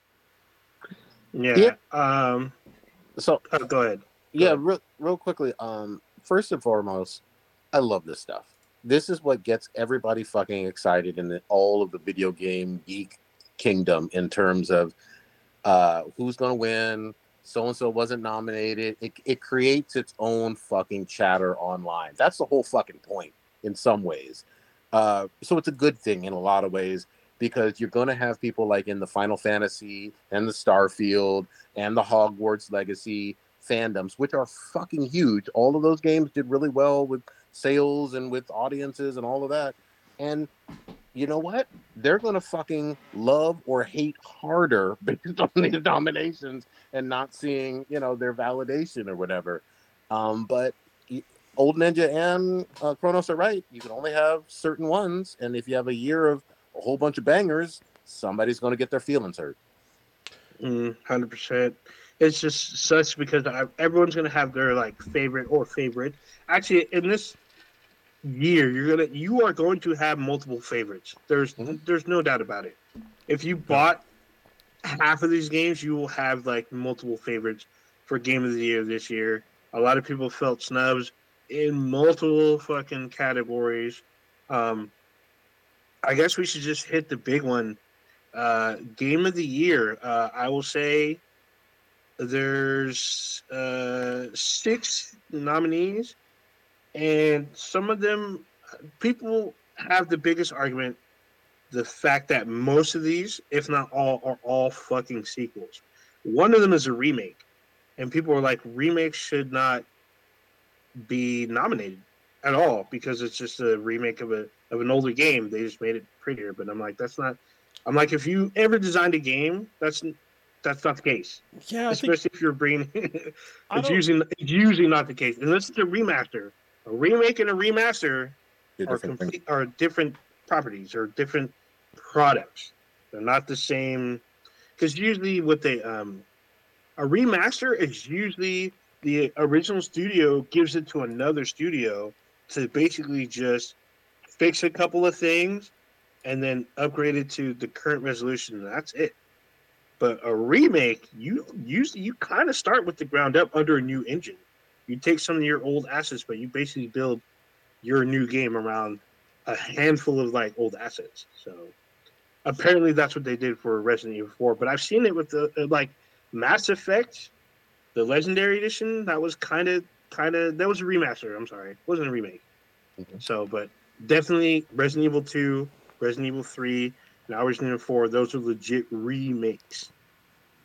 Yeah. Yeah. Um. So oh, go ahead. yeah, ahead. real, real quickly. Um, first and foremost, I love this stuff. This is what gets everybody fucking excited in the, all of the video game geek kingdom in terms of uh, who's going to win. So and so wasn't nominated. It, it creates its own fucking chatter online. That's the whole fucking point in some ways. Uh, so it's a good thing in a lot of ways because you're going to have people like in the Final Fantasy and the Starfield and the Hogwarts Legacy fandoms, which are fucking huge. All of those games did really well with sales and with audiences and all of that. And you know what? They're going to fucking love or hate harder [LAUGHS] based on these nominations and not seeing, you know, their validation or whatever. Um, but Old Ninja and uh, Kronos are right. You can only have certain ones. And if you have a year of a whole bunch of bangers, somebody's going to get their feelings hurt. Mm, Hundred percent. It's just such because I, everyone's gonna have their like favorite or favorite. Actually, in this year, you're gonna you are going to have multiple favorites. There's Mhm. there's no doubt about it. If you bought half of these games, you will have like multiple favorites for game of the year this year. A lot of people felt snubs in multiple fucking categories. Um, I guess we should just hit the big one. Uh, game of the year. Uh, I will say there's uh, six nominees, and some of them people have the biggest argument the fact that most of these, if not all, are all fucking sequels. One of them is a remake, and people are like, remakes should not be nominated at all because it's just a remake of a of an older game. They just made it prettier. But I'm like, that's not. I'm like, if you ever designed a game, that's that's not the case. Yeah, I think Especially if you're bringing, [LAUGHS] it's don't- usually it's usually not the case unless it's a remaster. A remake and a remaster are different things. complete are different properties or different products. They're not the same because usually what they um a remaster is usually the original studio gives it to another studio to basically just fix a couple of things and then upgrade it to the current resolution and that's it. But a remake, you usually you kind of start with the ground up under a new engine. You take some of your old assets, but you basically build your new game around a handful of like old assets. So apparently that's what they did for Resident Evil 4. But I've seen it with the like Mass Effect, the Legendary Edition. That was kind of kind of that was a remaster. I'm sorry, it wasn't a remake. Mhm. So, but definitely Resident Evil 2, Resident Evil 3, now Resident Evil 4. Those are legit remakes.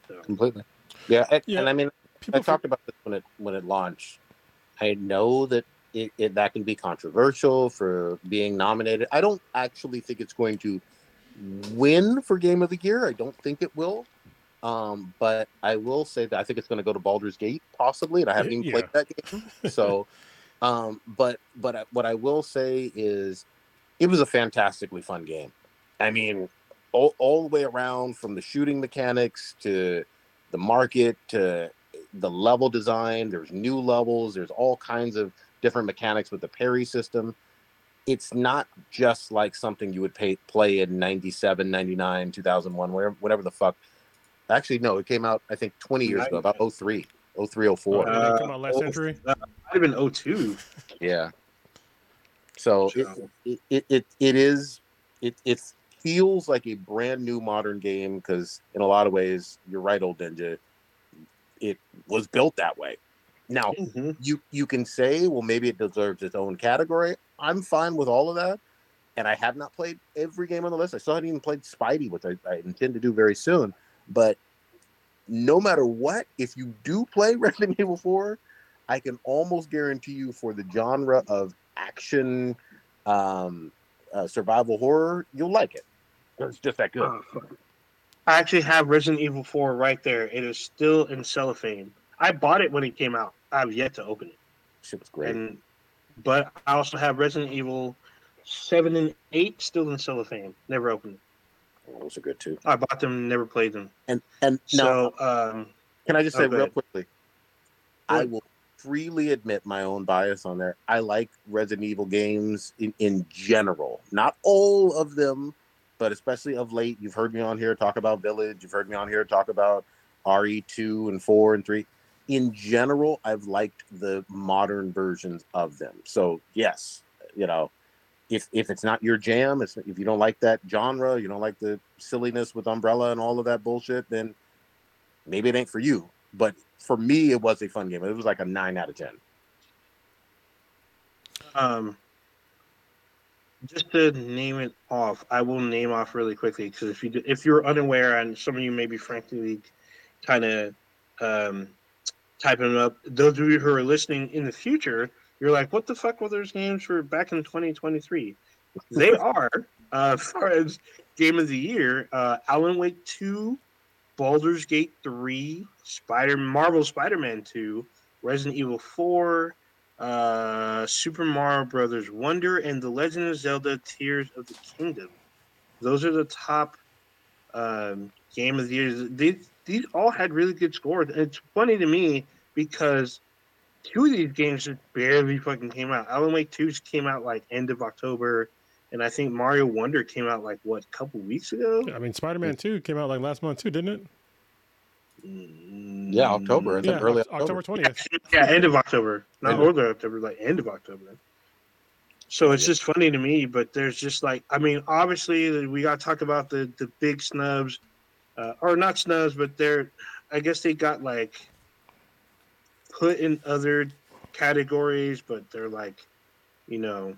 So, completely. Yeah, and, Yeah. and I mean, people I talked about this when it when it launched. I know that it, it that can be controversial for being nominated. I don't actually think it's going to win for Game of the Year. I don't think it will. Um, but I will say that I think it's going to go to Baldur's Gate possibly, and I haven't even Yeah. played that game. So, [LAUGHS] um, but but I- what I will say is, it was a fantastically fun game. I mean, all, all the way around from the shooting mechanics to the market to the level design. There's new levels. There's all kinds of different mechanics with the parry system. It's not just like something you would pay, play in 97, 99, 2001, whatever, whatever the fuck. Actually, no, it came out, I think, 20 years ago, about 03. 03, 04. Oh, it didn't come out last oh, century. Might have been 02. Yeah. So it, it, it, it, it is it it feels like a brand new modern game because in a lot of ways you're right, old ninja. It was built that way. Now Mhm. you you can say, well, maybe it deserves its own category. I'm fine with all of that. And I have not played every game on the list. I still haven't even played Spidey, which I, I intend to do very soon. But no matter what, if you do play [LAUGHS] Resident Evil 4, I can almost guarantee you for the genre of action, um, uh, survival horror, you'll like it. It's just that good. Oh. I actually have Resident Evil 4 right there. It is still in cellophane. I bought it when it came out. I've yet to open it. Shit was great. And but I also have Resident Evil 7 and 8 still in cellophane. Never opened it. Those are good too. I bought them, never played them. And and now, So um Can I just say Oh, real ahead. quickly? I will freely admit my own bias on there. I like Resident Evil games in, in general. Not all of them, but especially of late. You've heard me on here talk about Village. You've heard me on here talk about RE2 and 4 and 3. In general, I've liked the modern versions of them. So, yes, you know, if if it's not your jam, if you don't like that genre, you don't like the silliness with Umbrella and all of that bullshit, then maybe it ain't for you. But for me, it was a fun game. It was like a nine out of ten. um just to name it off, I will name off really quickly because if you do, if you're unaware and some of you may be frankly kind of um, typing them up, those of you who are listening in the future, you're like, what the fuck were those games for back in 2023? They [LAUGHS] are, uh, as far as game of the year, uh, Alan Wake 2, Baldur's Gate 3, Spider Marvel Spider-Man 2, Resident Evil 4, uh, Super Mario Brothers Wonder, and The Legend of Zelda: Tears of the Kingdom. Those are the top um, game of the year. These these all had really good scores. And it's funny to me because two of these games just barely fucking came out. Alan Wake 2 came out like end of October, and I think Mario Wonder came out like what a couple weeks ago. I mean, Spider-Man Two came out like last month too, didn't it? Yeah, October, I think Yeah, early Oct- October twentieth. Yeah, end of October. Not End of- early October, like end of October. So it's just funny to me, but there's just like I mean, obviously we got to talk about the the big snubs, uh, or not snubs, but they're I guess they got like put in other categories, but they're like, you know,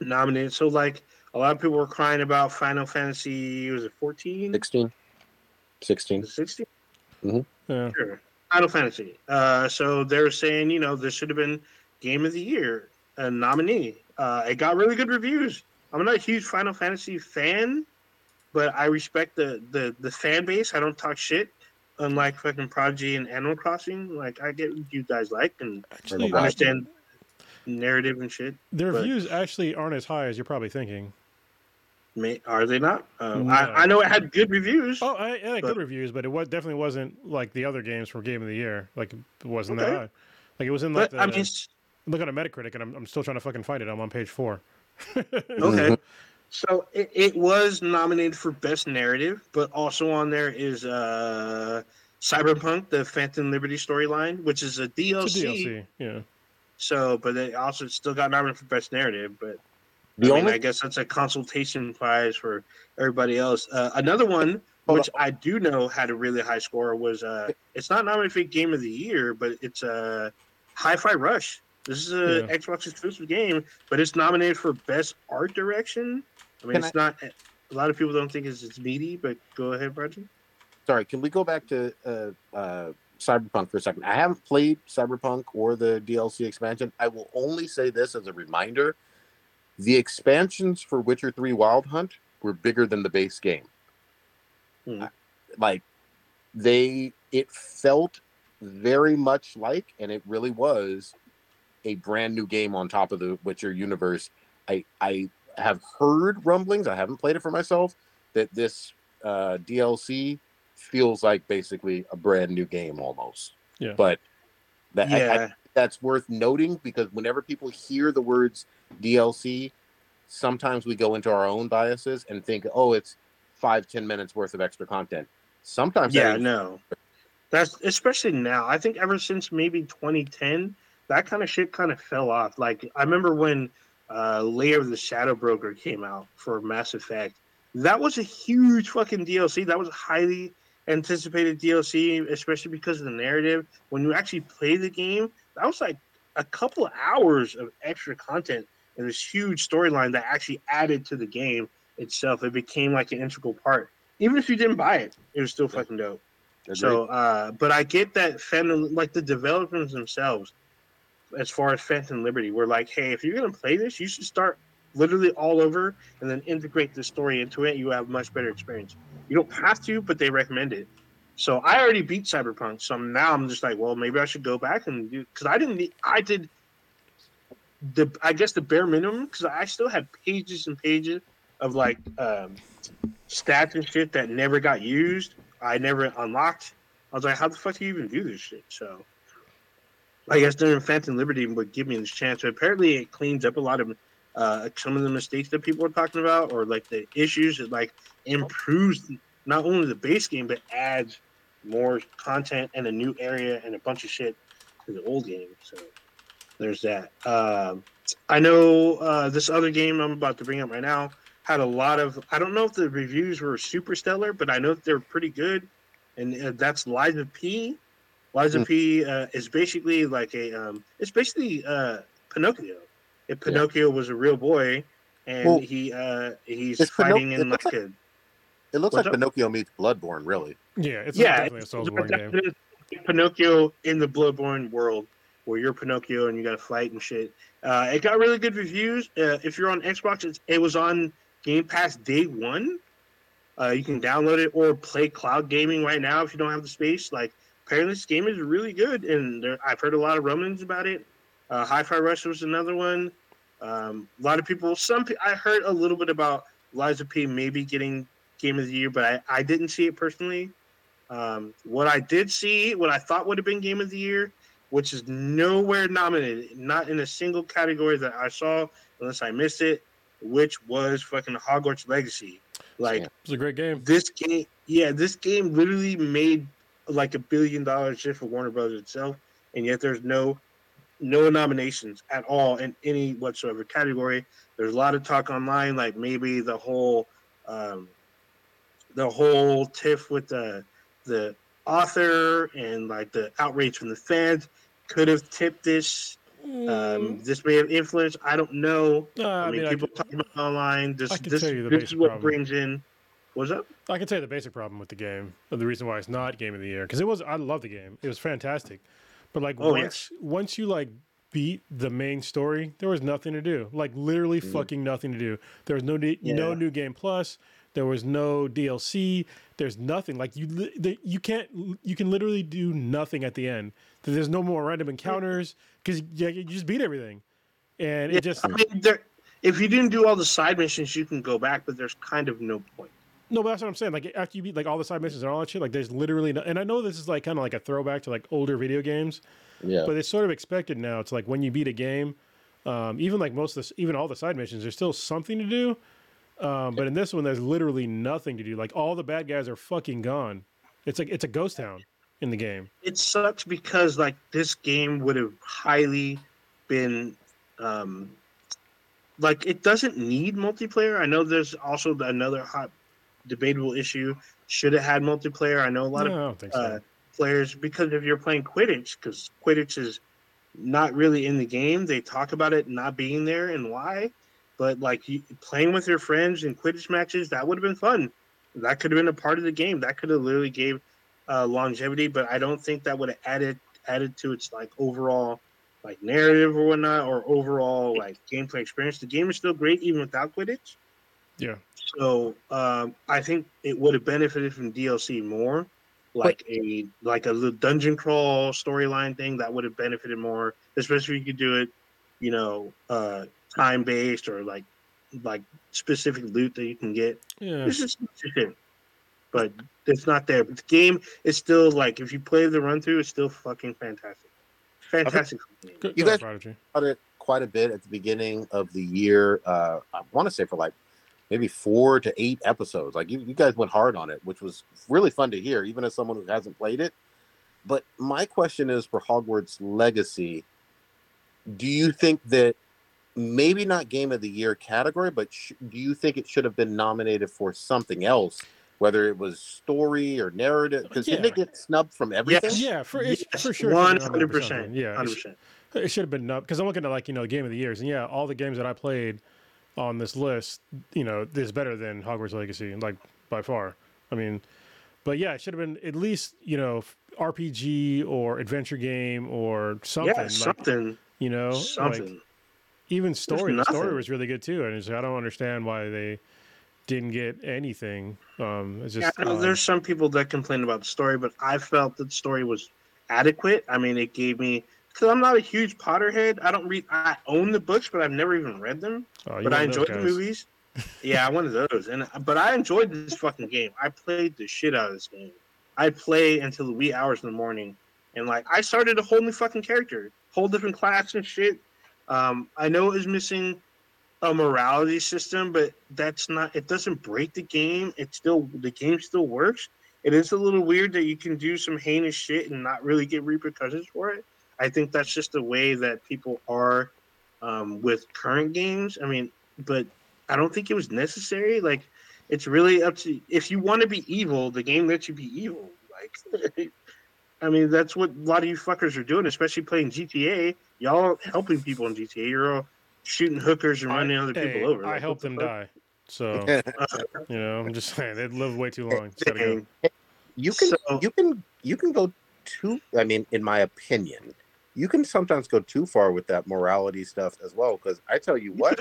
nominated. So like a lot of people were crying about Final Fantasy. Was it 14? 16. 16. 16? Yeah. Sure. Final Fantasy. Uh, so they're saying, you know, this should have been Game of the Year a nominee. Uh, it got really good reviews. I'm not a huge Final Fantasy fan, but I respect the the the fan base. I don't talk shit, unlike fucking Prodigy and Animal Crossing. Like I get what you guys like and Actually, Right. understand narrative and shit. Their but- reviews actually aren't as high as you're probably thinking. May, are they not? Uh, No. I, I know it had good reviews. Oh, I, it had But- good reviews, but it was definitely wasn't like the other games for Game of the Year. Like it wasn't Okay. that high. Like it was in like but the, I mean, s- look at a Metacritic, and I'm, I'm still trying to fucking find it. I'm on page four. Okay. [LAUGHS] So it, it was nominated for best narrative, but also on there is uh Cyberpunk, the Phantom Liberty storyline, which is a DLC. It's a DLC. Yeah. So, but it also still got nominated for best narrative. But The I mean, only I guess that's a consultation prize for everybody else. Uh, another one, Hold which I do know had a really high score, was uh, it's not nominated for Game of the Year, but it's uh, Hi-Fi Rush. This is a Yeah. Xbox exclusive game, but it's nominated for best art direction. I mean, Can it's not. A lot of people don't think it's, it's meaty, but go ahead, Brenton. sorry, can we go back to uh, uh, Cyberpunk for a second? I haven't played Cyberpunk or the DLC expansion. I will only say this as a reminder: the expansions for Witcher Three Wild Hunt were bigger than the base game. Hmm. I- Like they, it felt very much like, and it really was a brand new game on top of the Witcher universe. I I have heard rumblings. I haven't played it for myself. That this uh, DLC feels like basically a brand new game almost. Yeah. But that I- I, Yeah, that's worth noting because whenever people hear the words DLC, sometimes we go into our own biases and think, oh, it's five ten minutes worth of extra content. Sometimes yeah, is- no. That's especially now. I think ever since maybe 2010, that kind of shit kind of fell off. Like I remember when uh, Lair of the Shadow Broker came out for Mass Effect. That was a huge fucking DLC. That was a highly anticipated DLC, especially because of the narrative. When you actually play the game, that was like a couple of hours of extra content and this huge storyline that actually added to the game itself. It became like an integral part. Even if you didn't buy it, it was still fucking dope. So, uh, but I get that Phantom, like the developers themselves, as far as Phantom Liberty, We're like, hey, if you're gonna play this, you should start literally all over and then integrate the story into it. You have much better experience. You don't have to, but they recommend it. So I already beat Cyberpunk, so now I'm just like, well, maybe I should go back and do because I didn't. I did the I guess the bare minimum because I still had pages and pages of like um, stats and shit that never got used. I never unlocked. I was like, how the fuck do you even do this shit? So I guess during Phantom Liberty would give me this chance. So apparently it cleans up a lot of uh, some of the mistakes that people are talking about or like the issues. It like improves not only the base game but adds more content and a new area and a bunch of shit to the old game. So there's that. Um, I know uh, this other game I'm about to bring up right now had a lot of. I don't know if the reviews were super stellar, but I know they're pretty good. And uh, that's Lies of P. Liza mm. P uh, is basically like a. Um, it's basically uh, Pinocchio. If Pinocchio yeah. was a real boy, and well, he uh, he's fighting Pinoc- in like, like a. It looks like up? Pinocchio meets Bloodborne, really. Yeah, it's yeah, it's, a game. Pinocchio in the Bloodborne world where you're Pinocchio and you got to fight and shit. Uh, it got really good reviews. Uh, if you're on Xbox, it was on Game Pass day one. Uh, you can download it or play cloud gaming right now if you don't have the space. Like apparently, this game is really good, and there, I've heard a lot of rumblings about it. Uh, Hi-Fi Rush was another one. Um, a lot of people. Some I heard a little bit about Liza of P maybe getting Game of the Year, but I, I didn't see it personally. Um, what I did see, what I thought would have been Game of the Year, which is nowhere nominated, not in a single category that I saw, unless I missed it, which was fucking Hogwarts Legacy. Like, it was a great game. This game, yeah, this game literally made like a billion dollars just for Warner Brothers itself, and yet there's no no nominations at all in any whatsoever category. There's a lot of talk online, like maybe the whole um, the whole tiff with the the author and like the outrage from the fans could have tipped this. Um, mm. this may have influenced. I don't know. Uh, I, mean, I mean people I talking about online. This, this, this is what problem. brings in. What's that? I can tell you the basic problem with the game, the reason why it's not game of the year, because it was. I love the game. It was fantastic, but like oh, once yes. once you like beat the main story, there was nothing to do. Like literally mm. fucking nothing to do. There was no yeah. no new game plus. There was no DLC. There's nothing. Like you, you can't. You can literally do nothing at the end. There's no more random encounters because you, you, just beat everything, and yeah, it just. I mean, there, if you didn't do all the side missions, you can go back, but there's kind of no point. No, but that's what I'm saying. Like after you beat like all the side missions and all that shit, like there's literally no. And I know this is like kind of like a throwback to like older video games. Yeah. But it's sort of expected now. It's like when you beat a game, um, even like most of this, even all the side missions, there's still something to do. Um, but in this one, there's literally nothing to do. Like all the bad guys are fucking gone. It's like it's a ghost town in the game. It sucks because like this game would have highly been um like it doesn't need multiplayer. I know there's also another hot debatable issue. Should it had multiplayer? I know a lot no, of uh, so. players because if you're playing Quidditch, because Quidditch is not really in the game. They talk about it not being there and why. But like you, playing with your friends in Quidditch matches, that would have been fun. That could have been a part of the game. That could have literally gave uh, longevity. But I don't think that would have added added to its like overall like narrative or whatnot or overall like gameplay experience. The game is still great even without Quidditch. Yeah. So um, I think it would have benefited from DLC more, like but, a like a little dungeon crawl storyline thing that would have benefited more, especially if you could do it, you know, uh, time based or like like specific loot that you can get. Yeah. This is but it's not there. But the game is still like if you play the run through, it's still fucking fantastic. Fantastic. Good, you guys about it quite a bit at the beginning of the year. Uh, I want to say for like maybe four to eight episodes. Like you, you guys went hard on it, which was really fun to hear, even as someone who hasn't played it. But my question is for Hogwarts Legacy, do you think that maybe not game of the year category, but sh- do you think it should have been nominated for something else, whether it was story or narrative? Uh, because didn't it get snubbed from everything? Yes. Yeah, for Yes, for sure. it should have been One hundred nominated for percent. something. Yeah, hundred it, percent. sh- it should have been up because I'm looking at like you know game of the years, and yeah, all the games that I played on this list, you know, is better than Hogwarts Legacy, like by far. I mean, but yeah, it should have been at least you know RPG or adventure game or something. Yeah, like, something. you know, like something. even story. The story was really good too, and it's, I don't understand why they didn't get anything. Um, it's just yeah, um, there's some people that complain about the story, but I felt that the story was adequate. I mean, it gave me because I'm not a huge Potterhead. I don't read. I own the books, but I've never even read them. oh, but I enjoyed the movies. [LAUGHS] yeah, one of those. And but I enjoyed this fucking game. I played the shit out of this game. I play until the wee hours in the morning, and like I started a whole new fucking character, whole different class and shit. Um, I know it was missing a morality system, but that's not. It doesn't break the game. It still the game still works. It is a little weird that you can do some heinous shit and not really get repercussions for it. I think that's just the way that people are um, with current games. I mean, but I don't think it was necessary. Like, it's really up to if you want to be evil, the game lets you be evil. Like, [LAUGHS] I mean, that's what a lot of you fuckers are doing, especially playing GTA. Y'all helping people in GTA. You're all shooting hookers and I- running other hey, people over. I Like, helped what them the die, so [LAUGHS] you know, I'm just saying they'd live way too long. Just go. You can So- you can you can go too i mean in my opinion you can sometimes go too far with that morality stuff as well because i tell you what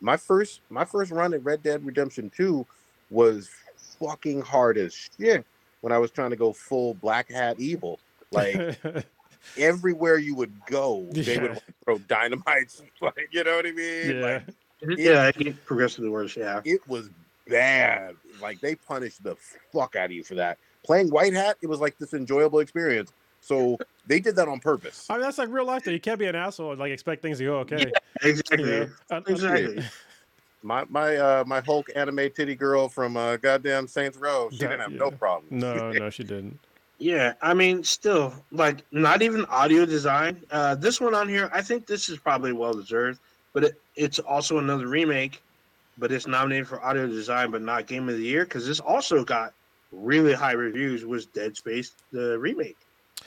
my first my first run at red dead redemption 2 was fucking hard as shit when i was trying to go full black hat evil like [LAUGHS] everywhere you would go they Yeah. would throw dynamites [LAUGHS] like you know what i mean yeah, like Yeah, it get progressively worse. Yeah. it was bad like they punished the fuck out of you for that playing white hat it was like this enjoyable experience so they did that on purpose I mean that's like real life though. You can't be an asshole and like expect things to go okay. Exactly. You know? Un- un- Exactly. my my uh my hulk anime titty girl from uh goddamn saints row she That- didn't have yeah. no problem [LAUGHS] No, no, she didn't. Yeah, I mean, still, like, not even audio design. Uh, this one on here, I think this is probably well deserved, but it, it's also another remake, but it's nominated for audio design, but not game of the year because this also got really high reviews. Was Dead Space the remake?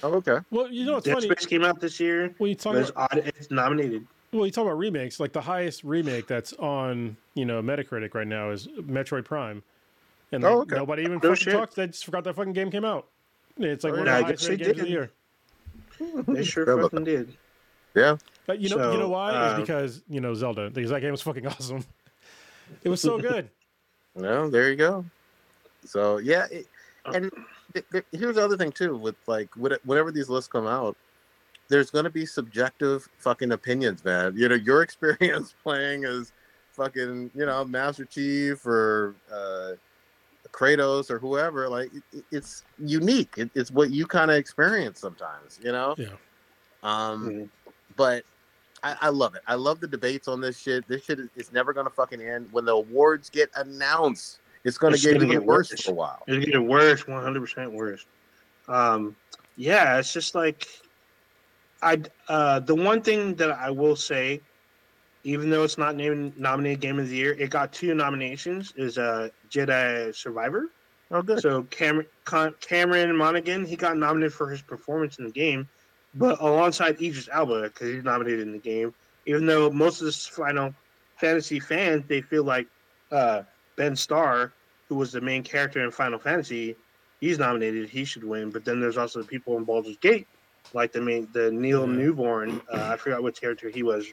Oh, okay Well, you know what's Dead funny Space came out this year. when you talk But about it's nominated. well, you talk about remakes. Like the highest remake that's on you know Metacritic right now is Metroid Prime, and like, Oh, okay. nobody even No fucking shit. talks. They just forgot that fucking game came out. It's like Oh, one yeah, of the guess highest rated they games of the did. year. They sure fucking did. yeah But you know, you know why? uh, is because you know Zelda. Because that game was fucking [LAUGHS] awesome. It was so [LAUGHS] good. well there you go so yeah it, and th- th- here's the other thing too with like what- whenever these lists come out there's going to be subjective fucking opinions man. You know your [LAUGHS] experience playing as fucking you know master chief or uh kratos or whoever like it, it- it's unique. It, it's what you kind of experience sometimes you know? Yeah. um Mhm. but I, I love it. I love the debates on this shit. This shit is, is never going to fucking end. When the awards get announced it's going to get even get worse worse. for a while It's getting worse, one hundred percent worse. Um, yeah, it's just like I. Uh, the one thing that I will say, even though it's not named nominated Game of the Year, it got two nominations. Is uh, Jedi Survivor. oh good So Cameron Con- Cameron Monaghan he got nominated for his performance in the game, but alongside Idris Elba because he's nominated in the game. Even though most of the Final Fantasy fans they feel like uh, Ben Starr, who was the main character in Final Fantasy, he's nominated, he should win. But then there's also the people in Baldur's Gate, like the main the Neil. Newbon. Uh, I forgot what character he was.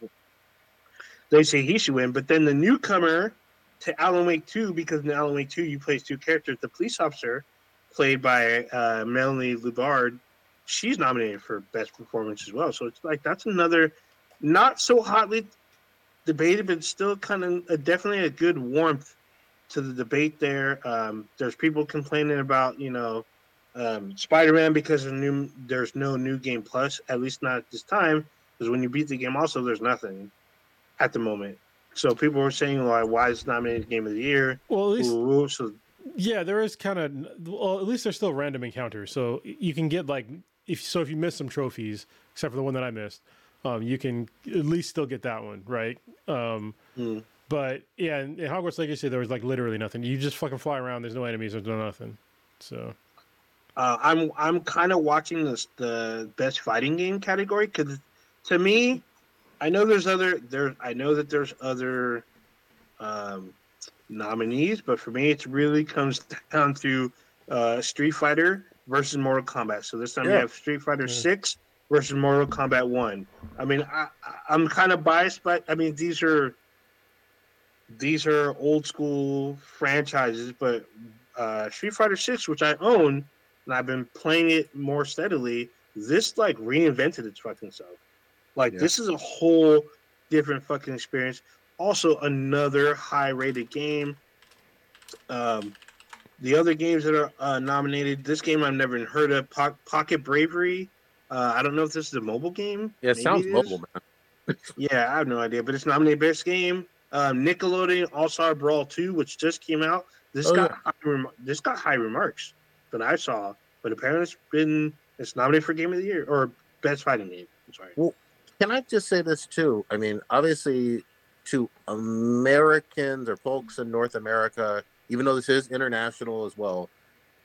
They say he should win, but then the newcomer to Alan Wake 2 because in Alan Wake 2 you play two characters. The police officer, played by uh, Melanie Liburd, she's nominated for best performance as well. So it's like that's another not so hotly debated, but still kind of a, definitely a good warmth to the debate there. Um, there's people complaining about you know um, Spider-Man because of new there's no new game plus at least not at this time because when you beat the game also there's nothing at the moment. So people were saying like why is it nominated game of the year? Well, at least ooh, so Yeah, there is kind of. Well, at least there's still random encounters, so you can get like if so, if you miss some trophies, except for the one that I missed, um, you can at least still get that one, right? Um, Mm. But yeah, in, in Hogwarts Legacy, there was like literally nothing. You just fucking fly around. There's no enemies. There's no nothing. So Uh, I'm I'm kind of watching this the best fighting game category because to me, I know there's other there. I know that there's other um, nominees, but for me, it really comes [LAUGHS] down to uh, Street Fighter versus Mortal Kombat. So this time we have Street Fighter Yeah. Six versus Mortal Kombat One. I mean, I- I'm kind of biased, but I mean these are these are old school franchises, but uh, Street Fighter Six, which I own, and I've been playing it more steadily. This like reinvented its fucking self. Like Yeah. this is a whole different fucking experience. Also, another high rated game. Um, the other games that are uh, nominated, this game I've never heard of, Po- Pocket Bravery. Uh, I don't know if this is a mobile game. Yeah, it Maybe sounds is. mobile, man. [LAUGHS] Yeah, I have no idea, but it's nominated best game. Um, Nickelodeon All Star Brawl Two, which just came out. This Oh, got high rem- this got high remarks that I saw, but apparently it's been it's nominated for Game of the Year or Best Fighting Game. I'm sorry. Can I just say this too? I mean, obviously, to Americans or folks in North America, even though this is international as well,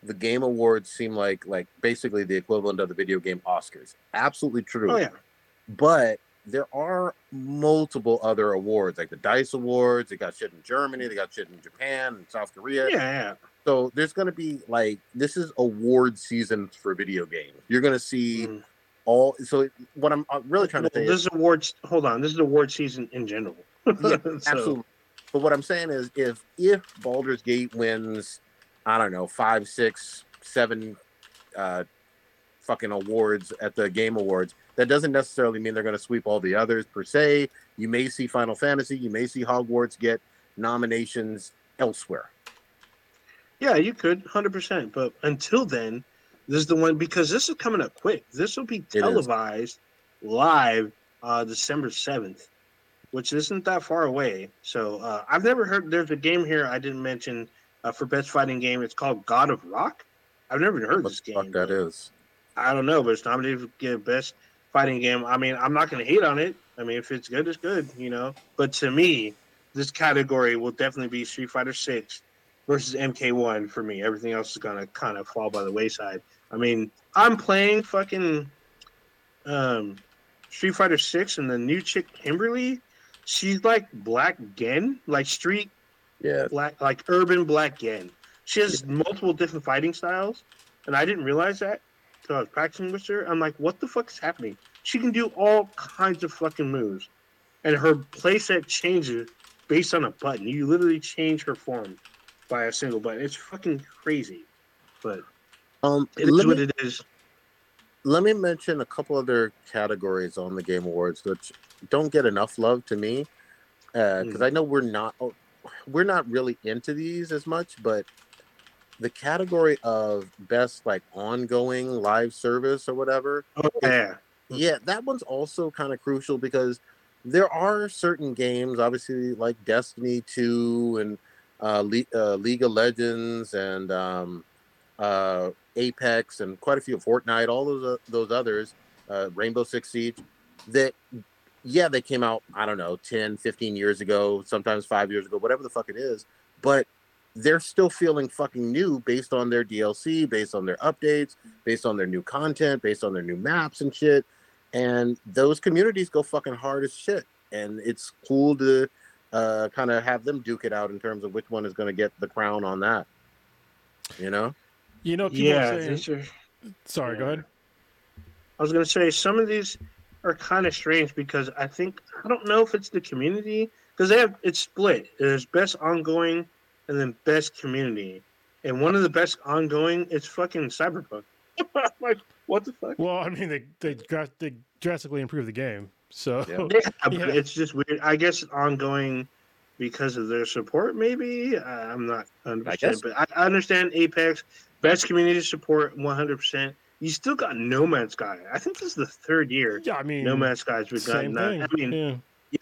the Game Awards seem like like basically the equivalent of the video game Oscars. Absolutely true. Oh yeah, But there are multiple other awards, like the Dice Awards. They got shit in Germany. They got shit in Japan and South Korea. yeah, yeah. So there's going to be like this is award season for video games. You're going to see Mm. all. So what I'm uh, really trying to Well, say this is is awards. Hold on, this is award season in general. Yeah, [LAUGHS] So, absolutely. But what I'm saying is, if if Baldur's Gate wins, I don't know, five, six, seven, uh, fucking awards at the Game Awards, that doesn't necessarily mean they're going to sweep all the others per se. You may see Final Fantasy, you may see Hogwarts get nominations elsewhere. Yeah, you could, hundred percent. But until then, this is the one because this is coming up quick. This will be televised live uh, December seventh, which isn't that far away. So uh, I've never heard. There's a game here I didn't mention uh, for best fighting game. It's called God of Rock. I've never heard What this the game. fuck that is? I don't know, but it's nominated for best fighting game. I mean, I'm not going to hate on it. I mean, if it's good, it's good, you know. But to me, this category will definitely be Street Fighter Six versus MK1 for me. Everything else is going to kind of fall by the wayside. I mean, I'm playing fucking um, Street Fighter Six, and the new chick Kimberly, she's like Black Gen, like Street Yeah, black like urban black gen. She has multiple different fighting styles, and I didn't realize that I was practicing with her. I'm like, what the fuck is happening? She can do all kinds of fucking moves, and her playset changes based on a button. You literally change her form by a single button. It's fucking crazy, but um, it is let what me- it is. let me mention a couple other categories on the Game Awards which don't get enough love to me because Mm. I know we're not we're not really into these as much, but the category of best like ongoing live service or whatever, Oh yeah, yeah, that one's also kind of crucial because there are certain games, obviously like Destiny Two and uh, Le- uh, League of Legends and um, uh, Apex and quite a few of Fortnite, all those uh, those others, uh, Rainbow Six Siege, that yeah, they came out, I don't know, 10, 15 years ago, sometimes five years ago, whatever the fuck it is, but they're still feeling fucking new based on their DLC, based on their updates, based on their new content, based on their new maps and shit. And those communities go fucking hard as shit. And it's cool to uh, kind of have them duke it out in terms of which one is going to get the crown on that. You know? you know, people yeah. are saying. these are- Sorry, go ahead. I was gonna say some of these are kind of strange because I think I don't know if it's the community because they have it's split. There's best ongoing and then best community, and one of the best ongoing is fucking Cyberpunk. [LAUGHS] Like, what the fuck? Well, I mean, they they, dra- they drastically improved the game, so Yeah. [LAUGHS] Yeah, Yeah. it's just weird. I guess ongoing because of their support. Maybe I- I'm not 100, I percent but I I understand Apex best community support 100. percent You still got No Man's Sky. I think this is the third year yeah, I mean, No Man's Sky's been same gotten. thing. I mean, yeah.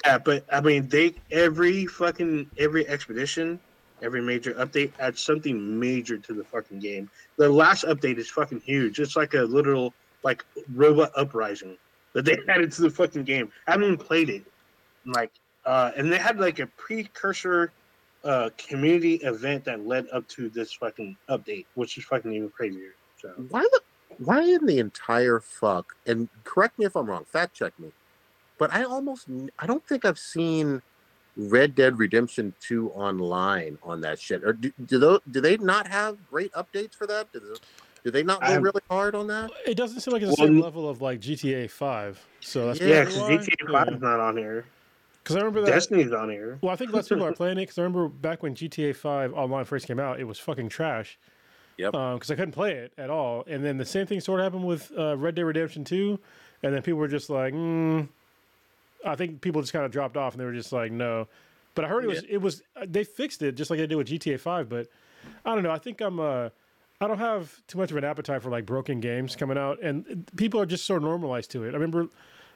Yeah, but I mean, they every fucking every expedition, every major update adds something major to the fucking game. The last update is fucking huge. It's like a literal like Robot Uprising that they [LAUGHS] added to the fucking game. I haven't even played it. Like, uh, and they had like a precursor uh, community event that led up to this fucking update, which is fucking even crazier. So Why the why in the entire fuck? And correct me if I'm wrong. Fact check me. But I almost I don't think I've seen Red Dead Redemption 2 online on that shit. Or do, do those do they not have great updates for that? Do, they- do they not I go have- really hard on that? It doesn't seem like it's the Well, same n- level of like GTA Five. So that's Yeah, yeah, probably because why. GTA Five is not on here. Because I remember that. Destiny's on here. Well, I think less people are [LAUGHS] playing it because I remember back when GTA 5 online first came out, it was fucking trash. Yep. Because I couldn't play it at all. And then the same thing sort of happened with uh, Red Dead Redemption 2. And then people were just like, mm. I think people just kind of dropped off and they were just like, no. But I heard it was, it was, uh, they fixed it just like they did with GTA 5. But I don't know. I think I'm, uh, I don't have too much of an appetite for like broken games coming out. And people are just so normalized to it. I remember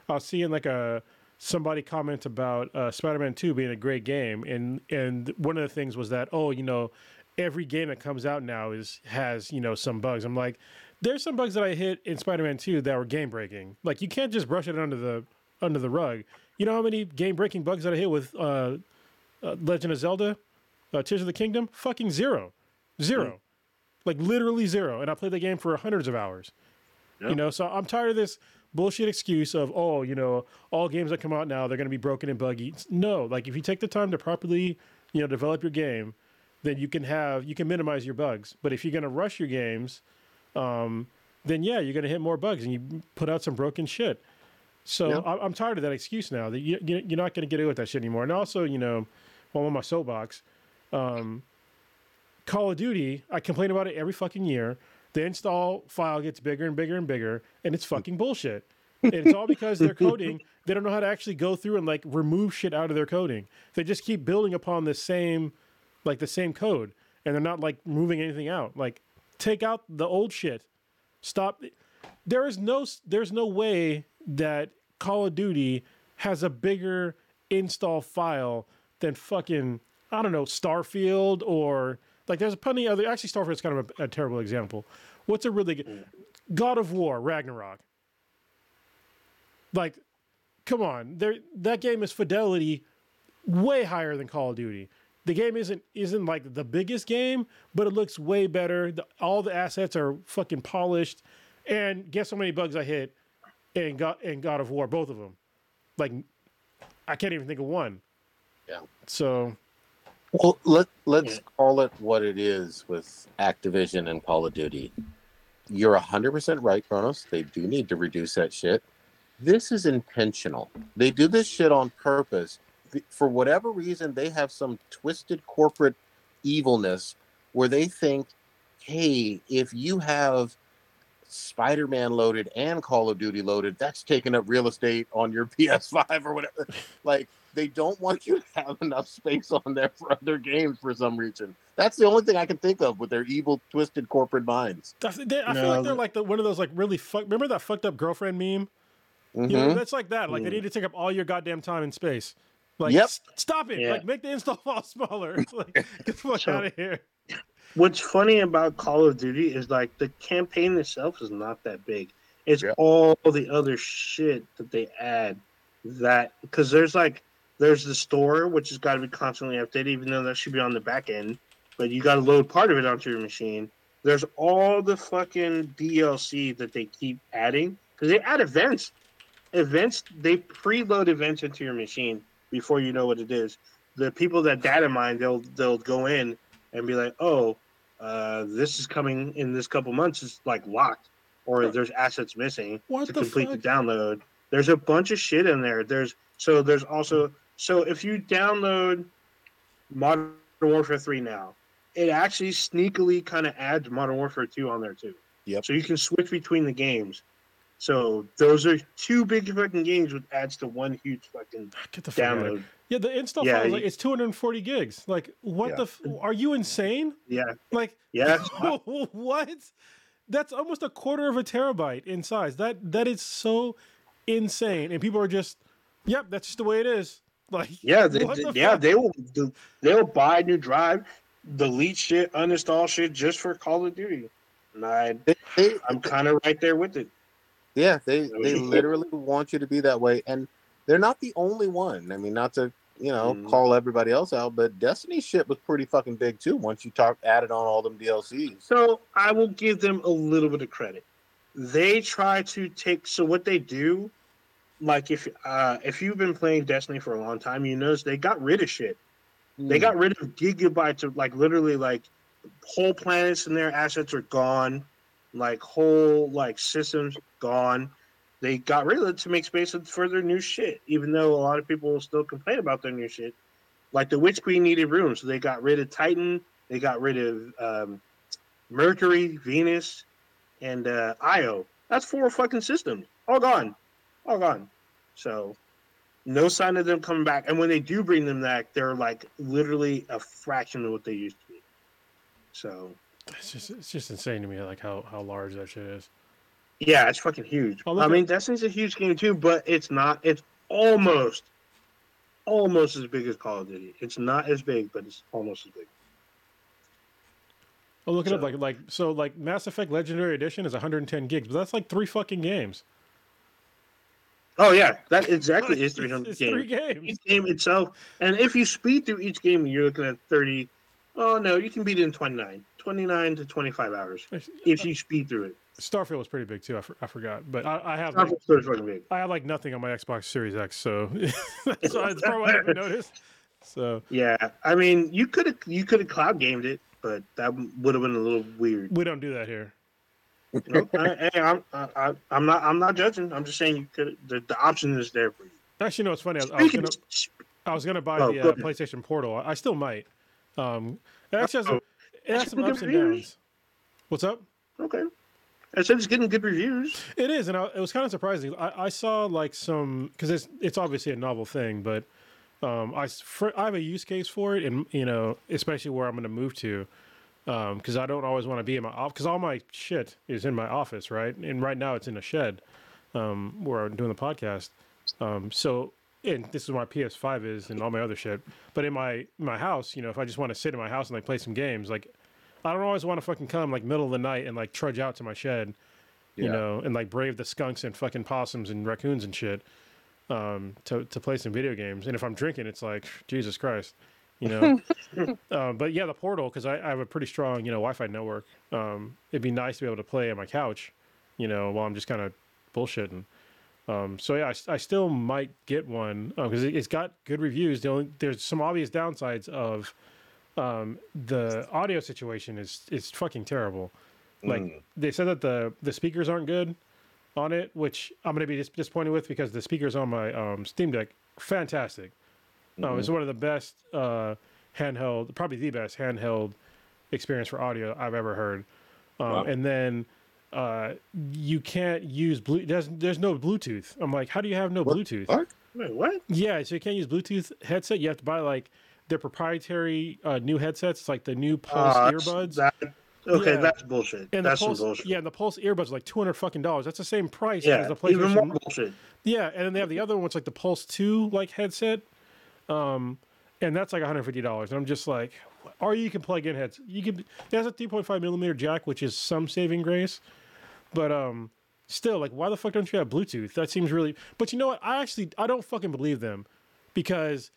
I was seeing like a, somebody comment about uh, Spider-Man 2 being a great game, and and one of the things was that oh you know every game that comes out now is has you know some bugs. I'm like, there's some bugs that I hit in Spider-Man 2 that were game breaking. Like you can't just brush it under the under the rug. You know how many game breaking bugs that I hit with uh, uh, Legend of Zelda, uh, Tears of the Kingdom? Fucking zero, zero, like literally zero. And I played the game for hundreds of hours. You know, so I'm tired of this bullshit excuse of oh, you know, all games that come out now they're going to be broken and buggy. No, like if you take the time to properly, you know, develop your game, then you can have you can minimize your bugs. But if you're going to rush your games, um, then yeah, you're going to hit more bugs and you put out some broken shit. So. I- I'm tired of that excuse now that you, you- you're not going to get away with that shit anymore. And also, you know, while I'm on my soapbox, um, Call of Duty, I complain about it every fucking year. The install file gets bigger and bigger and bigger, and it's fucking bullshit. And it's all because their coding, [LAUGHS] they don't know how to actually go through and like remove shit out of their coding. They just keep building upon the same, like the same code, and they're not like moving anything out. Like, take out the old shit. Stop. There is no, there's no way that Call of Duty has a bigger install file than fucking I don't know Starfield or like there's a plenty other. Actually, Starfield's kind of a, a terrible example. What's a really good God of War Ragnarok? Like, come on, there that game is fidelity way higher than Call of Duty. The game isn't isn't like the biggest game, but it looks way better. The, all the assets are fucking polished. And guess how many bugs I hit in God and God of War, both of them. Like, I can't even think of one. Yeah. So Well, let let's Yeah. call it what it is with Activision and Call of Duty. You're hundred percent right, Kronos. They do need to reduce that shit. This is intentional. They do this shit on purpose. For whatever reason, they have some twisted corporate evilness where they think, hey, if you have Spider-Man loaded and Call of Duty loaded, that's taking up real estate on your [LAUGHS] PS5 or whatever. like they don't want you to have enough space on there for other games for some reason. That's the only thing I can think of with their evil, twisted corporate minds. that's- they, I feel like they're like the, one of those like really fuck. Remember that fucked up girlfriend meme? You know, Mhm. that's like that. Like they Mm. need to take up all your goddamn time in space. Like, Yep. s- stop it. Yeah. Like, make the install [LAUGHS] file smaller. like, get the fuck So- out of here. What's funny about Call of Duty is like the campaign itself is not that big. It's Yeah. all the other shit that they add that because there's like there's the store which has got to be constantly updated, even though that should be on the back end. But you got to load part of it onto your machine. There's all the fucking DLC that they keep adding because they add events. Events they preload events into your machine before you know what it is. The people that data mine, they'll they'll go in and be like, oh, uh, this is coming in this couple months. It's like locked, or there's assets missing What to the complete fuck? the download. There's a bunch of shit in there. There's so there's also so if you download Modern Warfare 3 now, it actually sneakily kind of adds Modern Warfare 2 on there too. Yep. So you can switch between the games. So those are two big fucking games, which adds to one huge fucking ah, Get the fuck out of here. download. Yeah, the install Yeah, file is like, it's 240 gigs. Like, what Yeah. the? F- are you insane? Yeah, Like, yeah. [LAUGHS] what? That's almost a quarter of a terabyte in size. That that is so insane, and people are just, yep, that's just the way it is. [LAUGHS] Like, Yeah, they, what the yeah, fuck? they will. They'll buy a new drive, delete shit, uninstall shit just for Call of Duty. And I, They, they, I'm kind of right there with it. Yeah, they they literally want you to be that way, and they're not the only one. I mean, not to you know Mhm. call everybody else out, but Destiny shit was pretty fucking big too. Once you talk added on all them DLCs. So I will give them a little bit of credit. They try to take so what they do, like if uh if you've been playing Destiny for a long time, you notice they got rid of shit. They Hmm. got rid of gigabytes of like literally like whole planets and their assets are gone, like whole like systems gone. They got rid of it to make space for their new shit, even though a lot of people still complain about their new shit. Like the Witch Queen needed room, so they got rid of Titan, they got rid of um, Mercury, Venus, and uh, Io. That's four fucking systems, all gone, all gone. So no sign of them coming back. And when they do bring them back, they're like literally a fraction of what they used to be. So It's just it's just insane to me like how how large that shit is. yeah, it's fucking huge. Oh, look I mean, at- Destiny's a huge game too, but it's not. It's almost, almost as big as Call of Duty. It's not as big, but it's almost as big. Oh, look at it up like like so like Mass Effect Legendary Edition is 110 gigs, but that's like three fucking games. Oh yeah, that exactly [LAUGHS] is 300 It's games. three games. Each game itself, and if you speed through each game, you're looking at 30. Oh no, you can beat it in 29, 29 to 25 hours if you speed through it. Starfield was pretty big too. I, for, I forgot, but I, I have like, Starfield's fucking big. I have like nothing on my Xbox Series X, so [LAUGHS] that's probably why I haven't [LAUGHS] noticed. So Yeah, I mean, you could have you could have cloud gamed it, but that would have been a little weird. we don't do that here. No, I, I, I'm I, I'm not I'm not judging. I'm just saying you could the, the option is there for you. Actually, no, it's funny. I, was- I was gonna I was gonna buy Oh, the uh. PlayStation Portal. I still might. Um, actually has, Uh-oh. It has some ups and reviews. downs. What's up? okay, I said it's getting good reviews. It is, and I, it was kind of surprising. I, I saw like some because it's it's obviously a novel thing, but um, I for, I have a use case for it, and you know, especially where I'm going to move to, because I don't always want to be in my office because all my shit is in my office, right? And right now it's in a shed um, where I'm doing the podcast. Um, so, and this is where my PS5 is and all my other shit. But in my my house, you know, if I just want to sit in my house and like play some games, like I don't always want to fucking come like middle of the night and like trudge out to my shed you Yeah. know, and like brave the skunks and fucking possums and raccoons and shit um, to to play some video games. And if I'm drinking, it's like Jesus Christ, you know. [LAUGHS] um, but yeah, the portal because I, I have a pretty strong you know Wi-Fi network. Um, it'd be nice to be able to play on my couch, you know, while I'm just kind of bullshitting. Um, so yeah, I, I still might get one because it, it's got good reviews. The only, there's some obvious downsides of um, the audio situation is is fucking terrible. Like Mm. they said that the the speakers aren't good on it, which I'm gonna be dis- disappointed with because the speakers on my um, Steam Deck fantastic. Um, it's one of the best uh, handheld, probably the best handheld experience for audio I've ever heard. Um, Wow. And then uh, you can't use blue. There's there's no Bluetooth. I'm like, how do you have no What Bluetooth? Wait, what? Yeah, so you can't use Bluetooth headset. You have to buy like their proprietary uh, new headsets, like the new Pulse Uh, earbuds. That, okay, Yeah. that's bullshit. and that's Pulse, bullshit. yeah, and the Pulse earbuds are like two hundred fucking dollars. That's the same price Yeah, as the PlayStation. even more bullshit. Yeah, and then they have the other one, it's like the Pulse Two like headset, um, and that's like one hundred fifty dollars. And I'm just like, or you can plug in heads. You can. It has a three point five millimeter jack, which is some saving grace, but um, still, like, why the fuck don't you have Bluetooth? That seems really. But you know what? I actually I don't fucking believe them, because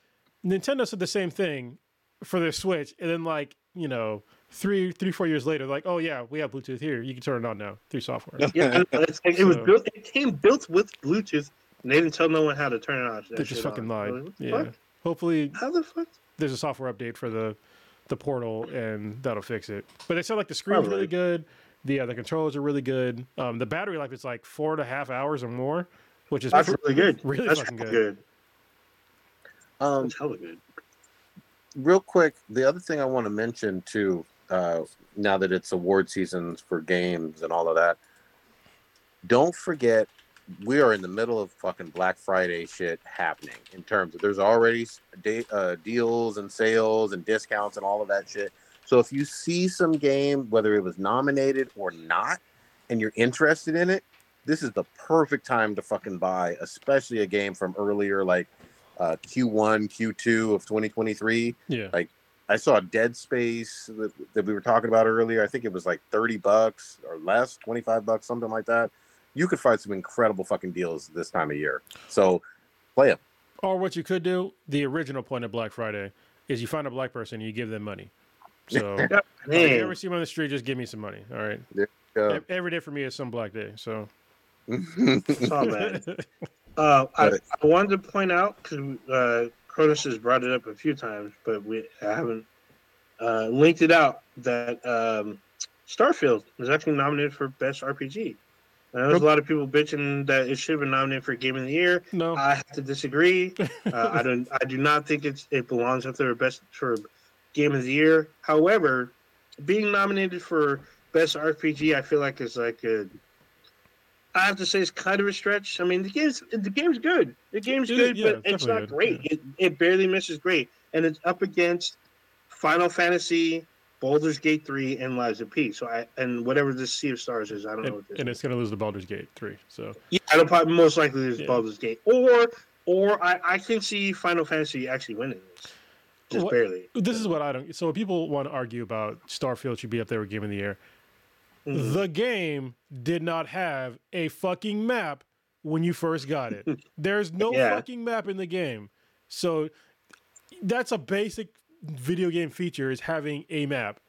Nintendo said the same thing for their Switch, and then like you know three three four years later, like, oh yeah, we have Bluetooth here. You can turn it on now through software. Yeah, I know, it's like, it was built. It came built with Bluetooth, and they didn't tell no one how to turn it on. They just fucking lied. What Yeah. fuck? Hopefully, How the fuck? there's a software update for the the portal and that'll fix it. But they said like the screen's really good. The uh, the controllers are really good. Um, the battery life is like four and a half hours or more, which is That's pr- really good. really that's fucking good. good. Um, hella good. real quick, the other thing I want to mention too, uh, now that it's award seasons for games and all of that, don't forget we are in the middle of fucking Black Friday shit happening. In terms of there's already day, uh, deals and sales and discounts and all of that shit. So if you see some game, whether it was nominated or not, and you're interested in it, this is the perfect time to fucking buy, especially a game from earlier, like uh, Q1, Q2 of 2023. Yeah. Like I saw Dead Space that, that we were talking about earlier. I think it was like 30 bucks or less, 25 bucks, something like that. you could find some incredible fucking deals this time of year. So play them. Or what you could do, the original point of Black Friday is you find a black person, and you give them money. So if you ever see me on the street, just give me some money. All right. Every day for me is some black day. So [LAUGHS] it's all bad. [LAUGHS] Uh, I, But- I wanted to point out because uh, Cronus has brought it up a few times, but we haven't uh, linked it out that um, Starfield was actually nominated for best RPG. And there's a lot of people bitching that it should have been nominated for Game of the Year. no. I have to disagree. [LAUGHS] Uh, I don't. I do not think it's it belongs up there best for Game of the Year. However, being nominated for best RPG, I feel like is like a. I have to say it's kind of a stretch. I mean, the game's the game's good. The game's It- good, yeah, but it's definitely not good, great. It, it barely misses great, and it's up against Final Fantasy, Baldur's Gate three, and Lies of P. So I and whatever this Sea of Stars is, I don't know and, what this. and is. it's gonna lose the Baldur's Gate three. So Yeah, it'll probably most likely is Yeah. Baldur's Gate, or or I, I can see Final Fantasy actually winning this, just barely. this is what I don't. So people want to argue about Starfield should be up there with Game of the Year. Mhm. The game did not have a fucking map when you first got it. [LAUGHS] There's no Yeah. fucking map in the game. So that's a basic video game feature is having a map.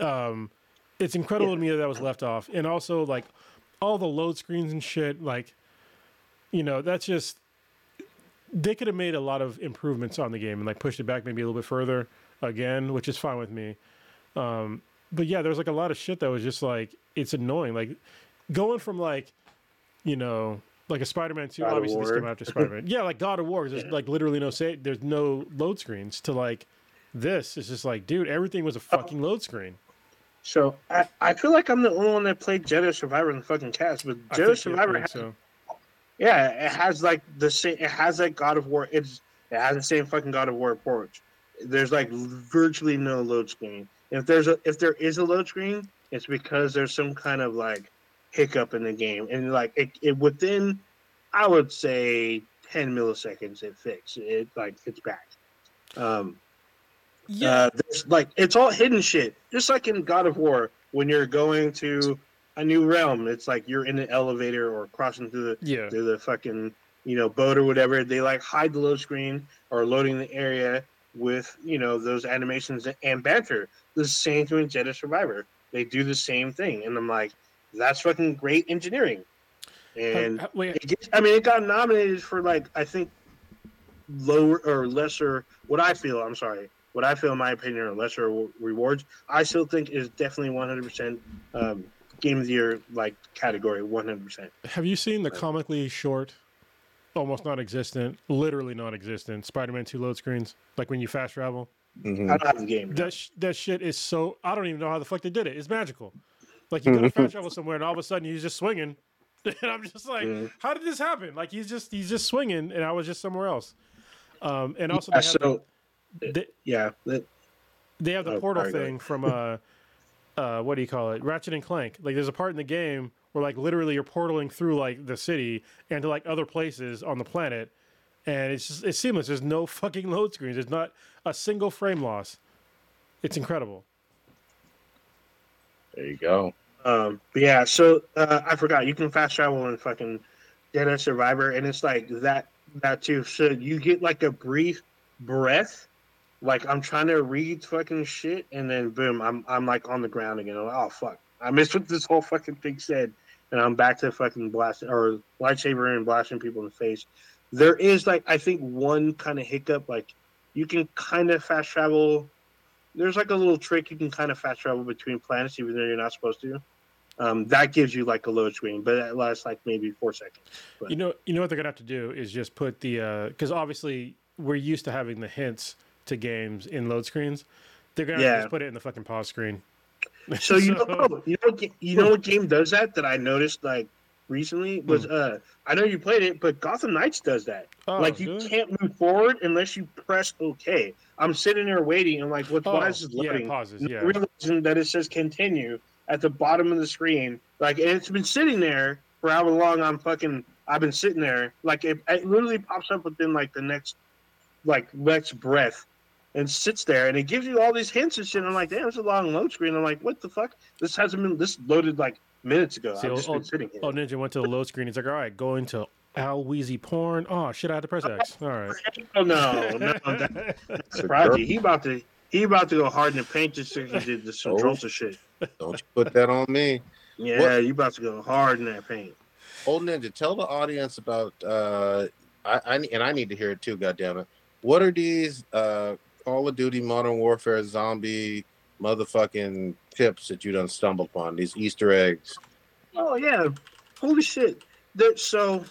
Um it's incredible Yeah. to me that that was left off. And also like all the load screens and shit like you know, that's just they could have made a lot of improvements on the game and like pushed it back maybe a little bit further again, which is fine with me. Um, but yeah, there was like a lot of shit that was just like it's annoying. Like going from like, you know, like a Spider-Man two, God obviously this came after Spider-Man. [LAUGHS] yeah, like God of War. there's Yeah. like literally no say, there's no load screens to like this. It's just like, dude, everything Oh. was a oh. fucking load screen. So I, I feel like I'm the only one that played Jedi Survivor in the fucking cast, but Jedi Survivor has, so. yeah, it has like the same. It has like God of War. It's it has the same fucking God of War approach. There's like virtually no load screen. If there's a if there is a load screen, it's because there's some kind of like hiccup in the game, and like it, it within, I would say, ten milliseconds it fixed. It like it's back. Um, Yeah, Uh, there's like it's all hidden shit. Just like in God of War, when you're going to a new realm, it's like you're in an elevator or crossing through the yeah. through the fucking you know boat or whatever. They like hide the load screen or loading the area with you know those animations and banter. The same thing with Jedi Survivor. They do the same thing, and I'm like, that's fucking great engineering. And Uh, it gets, I mean, it got nominated for like I think lower or lesser. What I feel, I'm sorry, what I feel, in my opinion, are lesser rewards. I still think is definitely 100 percent um, game of the year like category, 100. percent have you seen the comically short, almost non-existent, literally non-existent Spider-Man two load screens? Like when you fast travel. Mhm. I don't have the game. That sh- that shit is so. I don't even know how the fuck they did it. It's magical. Like you go to fast travel somewhere, and all of a sudden he's just swinging, [LAUGHS] and I'm just like, how did this happen? Like he's just he's just swinging, and I was just somewhere else. Um, and also Yeah, they have, so they, yeah, that, they have the Oh, portal thing from uh, [LAUGHS] uh, what do you call it? Ratchet and Clank. Like there's a part in the game where like literally you're portaling through like the city and to like other places on the planet, and it's just it's seamless. There's no [LAUGHS] fucking load screens. There's not a single frame loss. It's incredible. There you go. Um, but yeah, so uh, I forgot you can fast travel in fucking Dead Survivor, and it's like that that too. So you get like a brief breath, like I'm trying to read fucking shit, and then boom, I'm I'm like on the ground again. I'm like, oh fuck, I missed what this whole fucking thing said, and I'm back to fucking blasting or lightsaber and blasting people in the face. There is like I think one kind of hiccup, like you can kind of fast travel. There's like a little trick you can kind of fast travel between planets, even though you're not supposed to. Um, that gives you like a load screen, but it lasts like maybe four seconds. But, You know, you know what they're gonna have to do is just put the because obviously we're used to having the hints to games in load screens. They're gonna have to Yeah. just put it in the fucking pause screen. So you [LAUGHS] know, oh, you know, what you know what game does that that I noticed like recently was uh, I know you played it, but Gotham Knights does that. Oh, like you really? can't move forward unless you press OK. I'm sitting there waiting and like, what? Oh, why is this yeah, pauses. Yeah, realizing that it says continue at the bottom of the screen. Like and it's been sitting there for however long I'm fucking I've been sitting there. Like it, it literally pops up within like the next like next breath. And sits there and it gives you all these hints and shit. I'm like, damn, it's a long load screen. I'm like, what the fuck? This hasn't been this loaded like minutes ago. See, I've just oh, been sitting here. Oh, Ninja went to the load screen. He's like, all right, going to Al Weezy porn. Oh shit, I had to press X. All right. [LAUGHS] Oh no, no, that, that's [LAUGHS] It's Prodigy. He about to he about to go hard in the paint just so he did the [LAUGHS] Oh. Shit. Don't you put that on me. Yeah, What- you about to go hard in that paint. Old Ninja, tell the audience about uh I, I and I need to hear it too, goddammit. What are these uh Call of Duty Modern Warfare zombie motherfucking tips that you done stumbled upon? These Easter eggs. Oh yeah, holy shit! There, so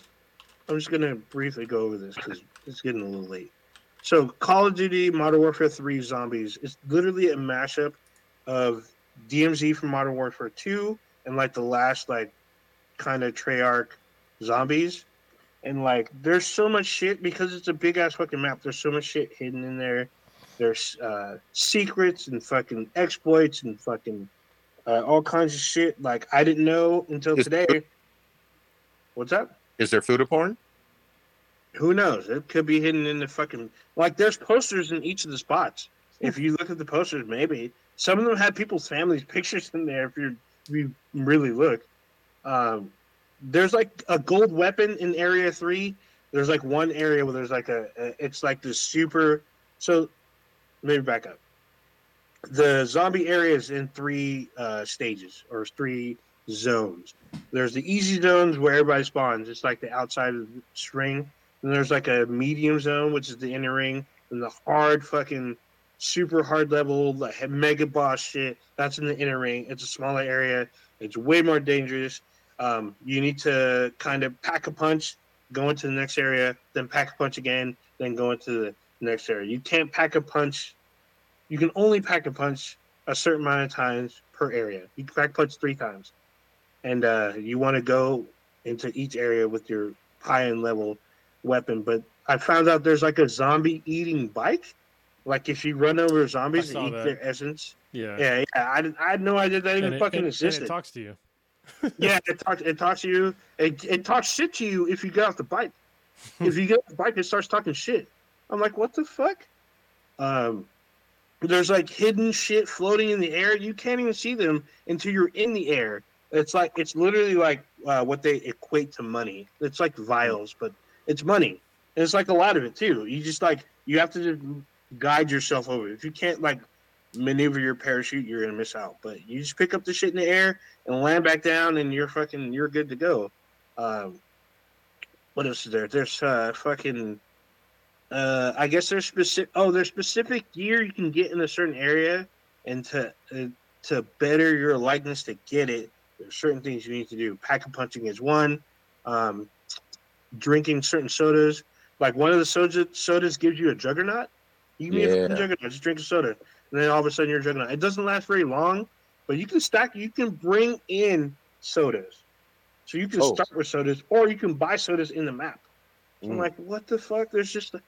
I'm just gonna briefly go over this because it's getting a little late. So Call of Duty Modern Warfare 3 Zombies is literally a mashup of DMZ from Modern Warfare 2 and like the last like kind of Treyarch zombies. And like there's so much shit because it's a big ass fucking map. There's so much shit hidden in there. There's uh secrets and fucking exploits and fucking uh, all kinds of shit. Like I didn't know until Is- today. What's up? Is there food porn? Who knows? It could be hidden in the fucking like. There's posters in each of the spots. If you look at the posters, maybe some of them have people's families' [LAUGHS] pictures in there. If you if you really look, um, there's like a gold weapon in Area Three. There's like one area where there's like a, a it's like this super. So maybe back up. The zombie area is in three uh, stages or three zones. There's the easy zones where everybody spawns. It's like the outside of the string. And there's like a medium zone, which is the inner ring, and the hard fucking super hard level like mega boss shit. That's in the inner ring. It's a smaller area. It's way more dangerous. Um, you need to kind of pack a punch, go into the next area, then pack a punch again, then go into the next area. You can't pack a punch. You can only pack a punch a certain amount of times per area. You can pack a punch three times, and uh, you want to go into each area with your high end level weapon. But I found out there's like a zombie eating bike. Like if you run over zombies and eat that. their essence. Yeah. Yeah, yeah. I, I had no idea that even it, fucking and existed. it talks to you. [LAUGHS] yeah, it talks. It talks to you. It, it talks shit to you if you get off the bike. if you get off the bike, it starts talking shit. I'm like, what the fuck? Um, there's like hidden shit floating in the air. You can't even see them until you're in the air. It's like it's literally like uh, what they equate to money. It's like vials, but it's money. And it's like a lot of it too. You just like you have to guide yourself over. If you can't like maneuver your parachute, you're gonna miss out. But you just pick up the shit in the air and land back down, and you're fucking you're good to go. Um, what else is there? There's uh fucking uh I guess there's specific oh there's specific gear you can get in a certain area, and to uh, to better your likeness to get it, there's certain things you need to do. Pack a punching is one. Um, drinking certain sodas, like one of the soda sodas gives you a juggernaut. You can be a juggernaut. Just drink a soda, and then all of a sudden you're a juggernaut. It doesn't last very long, but you can stack. You can bring in sodas, so you can Oh. start with sodas, or you can buy sodas in the map. So I'm Mm. like, what the fuck? There's just a,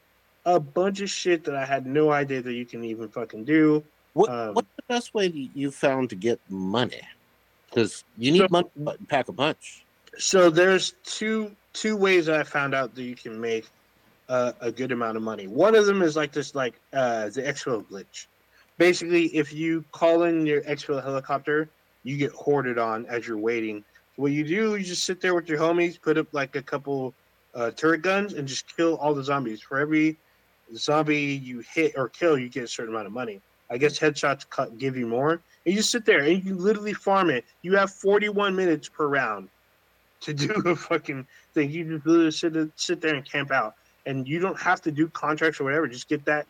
a bunch of shit that I had no idea that you can even fucking do. What, Um, what's the best way you- found to get money? Because you need So- money to pack a punch. So there's two two ways that I found out that you can make uh, a good amount of money. One of them is like this, like uh, the exfil glitch. Basically, if you call in your exfil helicopter, you get hoarded on as you're waiting. What you do, you just sit there with your homies, put up like a couple uh, turret guns, and just kill all the zombies. For every zombie you hit or kill, you get a certain amount of money. I guess headshots cut, give you more. And you just sit there and you literally farm it. You have 41 minutes per round to [LAUGHS] do a fucking thing. You just literally sit, sit there and camp out. And you don't have to do contracts or whatever. Just get that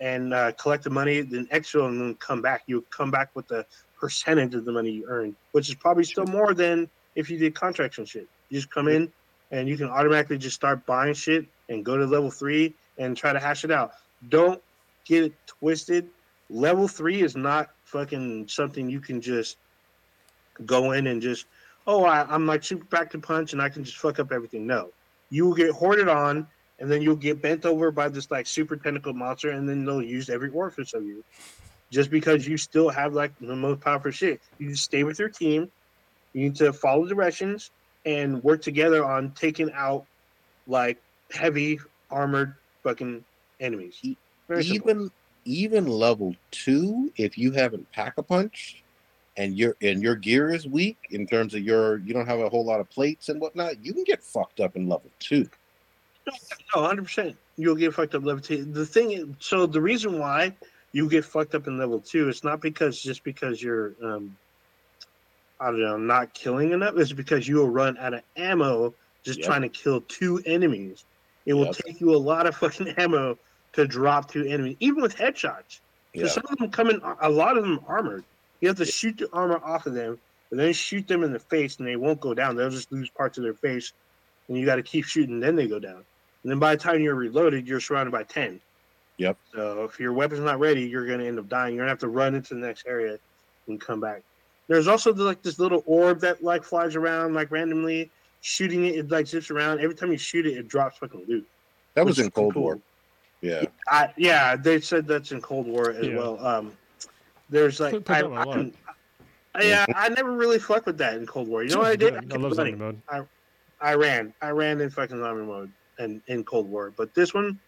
and uh, collect the money, then extra, and then come back. You come back with the percentage of the money you earn, which is probably still more than if you did contracts and shit. You just come in and you can automatically just start buying shit and go to level three and try to hash it out. Don't get it twisted. Level three is not fucking something you can just go in and just, oh, I, I'm like super back to punch and I can just fuck up everything. No, you will get hoarded on and then you'll get bent over by this like super tentacle monster and then they'll use every orifice of you just because you still have like the most powerful shit. You just stay with your team. You need to follow directions and work together on taking out like heavy armored fucking enemies. Very simple. even even level two, if you haven't pack a punch and your and your gear is weak in terms of your you don't have a whole lot of plates and whatnot, you can get fucked up in level two. No, hundred percent. You'll get fucked up level two. The thing is, so the reason why you get fucked up in level two, it's not because just because you're, um, I don't know, not killing enough. It's because you will run out of ammo just Yep. trying to kill two enemies. It will Yep. take you a lot of [LAUGHS] fucking ammo to drop two enemies, even with headshots. Because some of them come in, a lot of them armored. You have to shoot the armor off of them, and then shoot them in the face, and they won't go down. They'll just lose parts of their face, and you got to keep shooting. Then they go down. And then by the time you're reloaded, you're surrounded by ten. Yep. So if your weapon's not ready, you're gonna end up dying. You're gonna have to run into the next area and come back. There's also the, like this little orb that like flies around like randomly. Shooting it, it like zips around. Every time you shoot it, it drops fucking loot. That was in Cold cool. War. Yeah. I, yeah, they said that's in Cold War as Yeah. well. Um, there's like Put- put I, that one a lot. I, I- yeah, I never really fucked with that in Cold War. You know what I did? I kept love zombie running. mode. I ran. I ran in fucking zombie mode and in Cold War. But this one,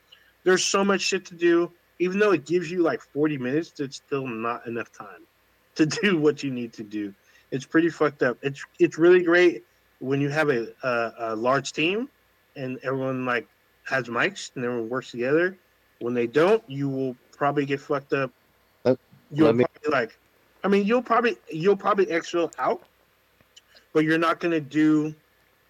there's so much shit to do. Even though it gives you like 40 minutes, it's still not enough time to [LAUGHS] do what you need to do. It's pretty fucked up. It's it's really great when you have a, a, a large team and everyone like has mics and everyone works together. When they don't, you will probably get fucked up. Let- You'll let me- probably like, I mean, you'll probably you'll probably exfil out, but you're not gonna do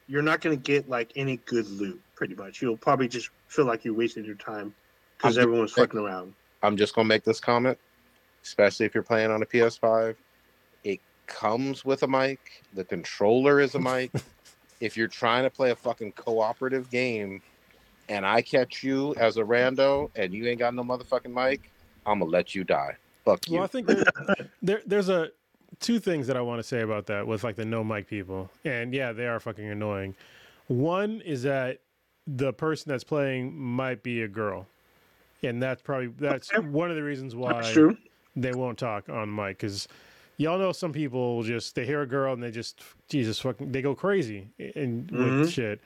you're not going to get like any good loot pretty much you'll probably just feel like you wasted your time because everyone's fucking around I'm just gonna make this comment, especially if you're playing on a PS5. It comes with a mic. The controller is a [LAUGHS] mic. if you're trying to play a fucking cooperative game, and I catch you as a rando and you ain't got no motherfucking mic, I'm gonna let you die. Fuck you. Well, I think there, [LAUGHS] there there's a two things that I want to say about that with like the no mic people, and yeah, they are fucking annoying. One is that the person that's playing might be a girl, and that's probably that's Okay. one of the reasons why that's true they won't talk on mic because y'all know some people just they hear a girl and they just Jesus fucking they go crazy and Mhm. with shit,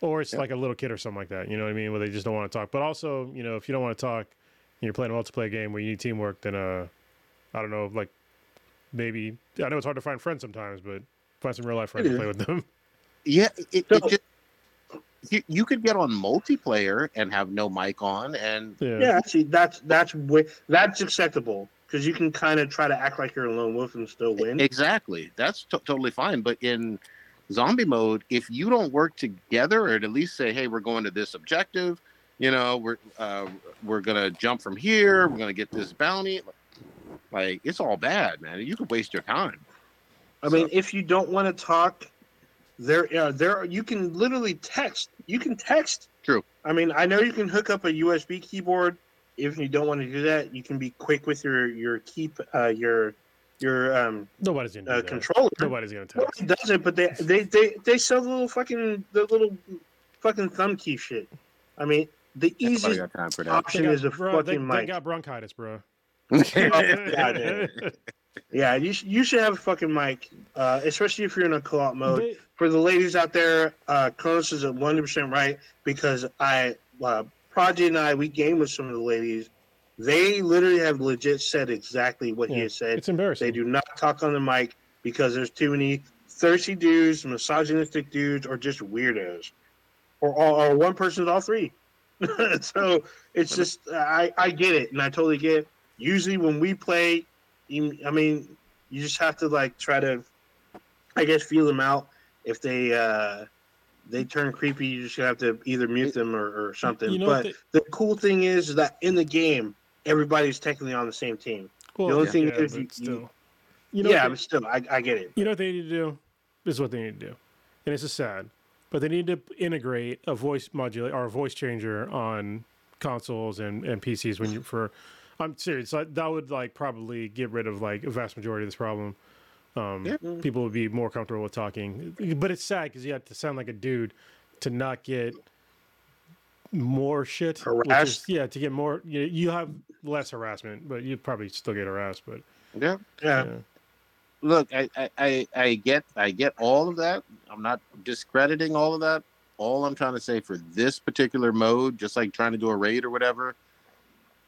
or it's Yeah. like a little kid or something like that. You know what I mean? Where they just don't want to talk. But also, you know, if you don't want to talk, and you're playing a multiplayer game where you need teamwork, then uh, I don't know, like maybe I know it's hard to find friends sometimes, but find some real life friends to play with them. Yeah, it, it just you, you could get on multiplayer and have no mic on, and Yeah. yeah see that's that's that's acceptable because you can kind of try to act like you're a lone wolf and still win exactly that's t- totally fine. But in zombie mode, if you don't work together, or at least say, "Hey, we're going to this objective," you know, we're uh, we're gonna jump from here, we're gonna get this bounty. Like it's all bad, man. You could waste your time. i mean if you don't want to talk there uh, there you can literally text you can text True. i mean i know you can hook up a usb keyboard if you don't want to do that you can be quick with your your keep uh your your um Nobody's gonna do uh, that. controller Nobody's gonna No text. one does it, but they they they they sell the little fucking the little fucking thumb key shit. I mean, the Nobody easiest got time for that. Option got, is a bro, they, fucking they mic. got bronchitis, bro. [LAUGHS] Yeah, dude. Yeah, you sh- you should have a fucking mic, uh, especially if you're in a co-op mode. They- For the ladies out there, uh, Kronos is at one hundred percent right because I uh, Prodigy and I we game with some of the ladies. They literally have legit said exactly what he Yeah, has said. it's embarrassing. They do not talk on the mic because there's too many thirsty dudes, misogynistic dudes, or just weirdos, or all, or one person's all three. [LAUGHS] so it's just I I get it, and I totally get. It. Usually when we play, I mean, you just have to like try to, I guess, feel them out. If they uh they turn creepy, you just have to either mute them or, or something. You know but what the cool thing is that in the game, everybody's technically on the same team. Well, the only yeah, thing yeah, is you- still. you- You know, yeah, what but still, I, I get it. you know what they need to do? This is what they need to do, and it's just sad, but they need to integrate a voice modulate or a voice changer on consoles and, and PCs when you for. I'm serious. Like, that would like probably get rid of like a vast majority of this problem. Um, Yeah. People would be more comfortable with talking, but it's sad because you have to sound like a dude to not get more shit. which is- yeah, to get more. You, you have less harassment, but you probably still get harassed. But Yeah. Yeah, yeah. Look, I, I, I, I get I get all of that. I'm not discrediting all of that. All I'm trying to say for this particular mode, just like trying to do a raid or whatever,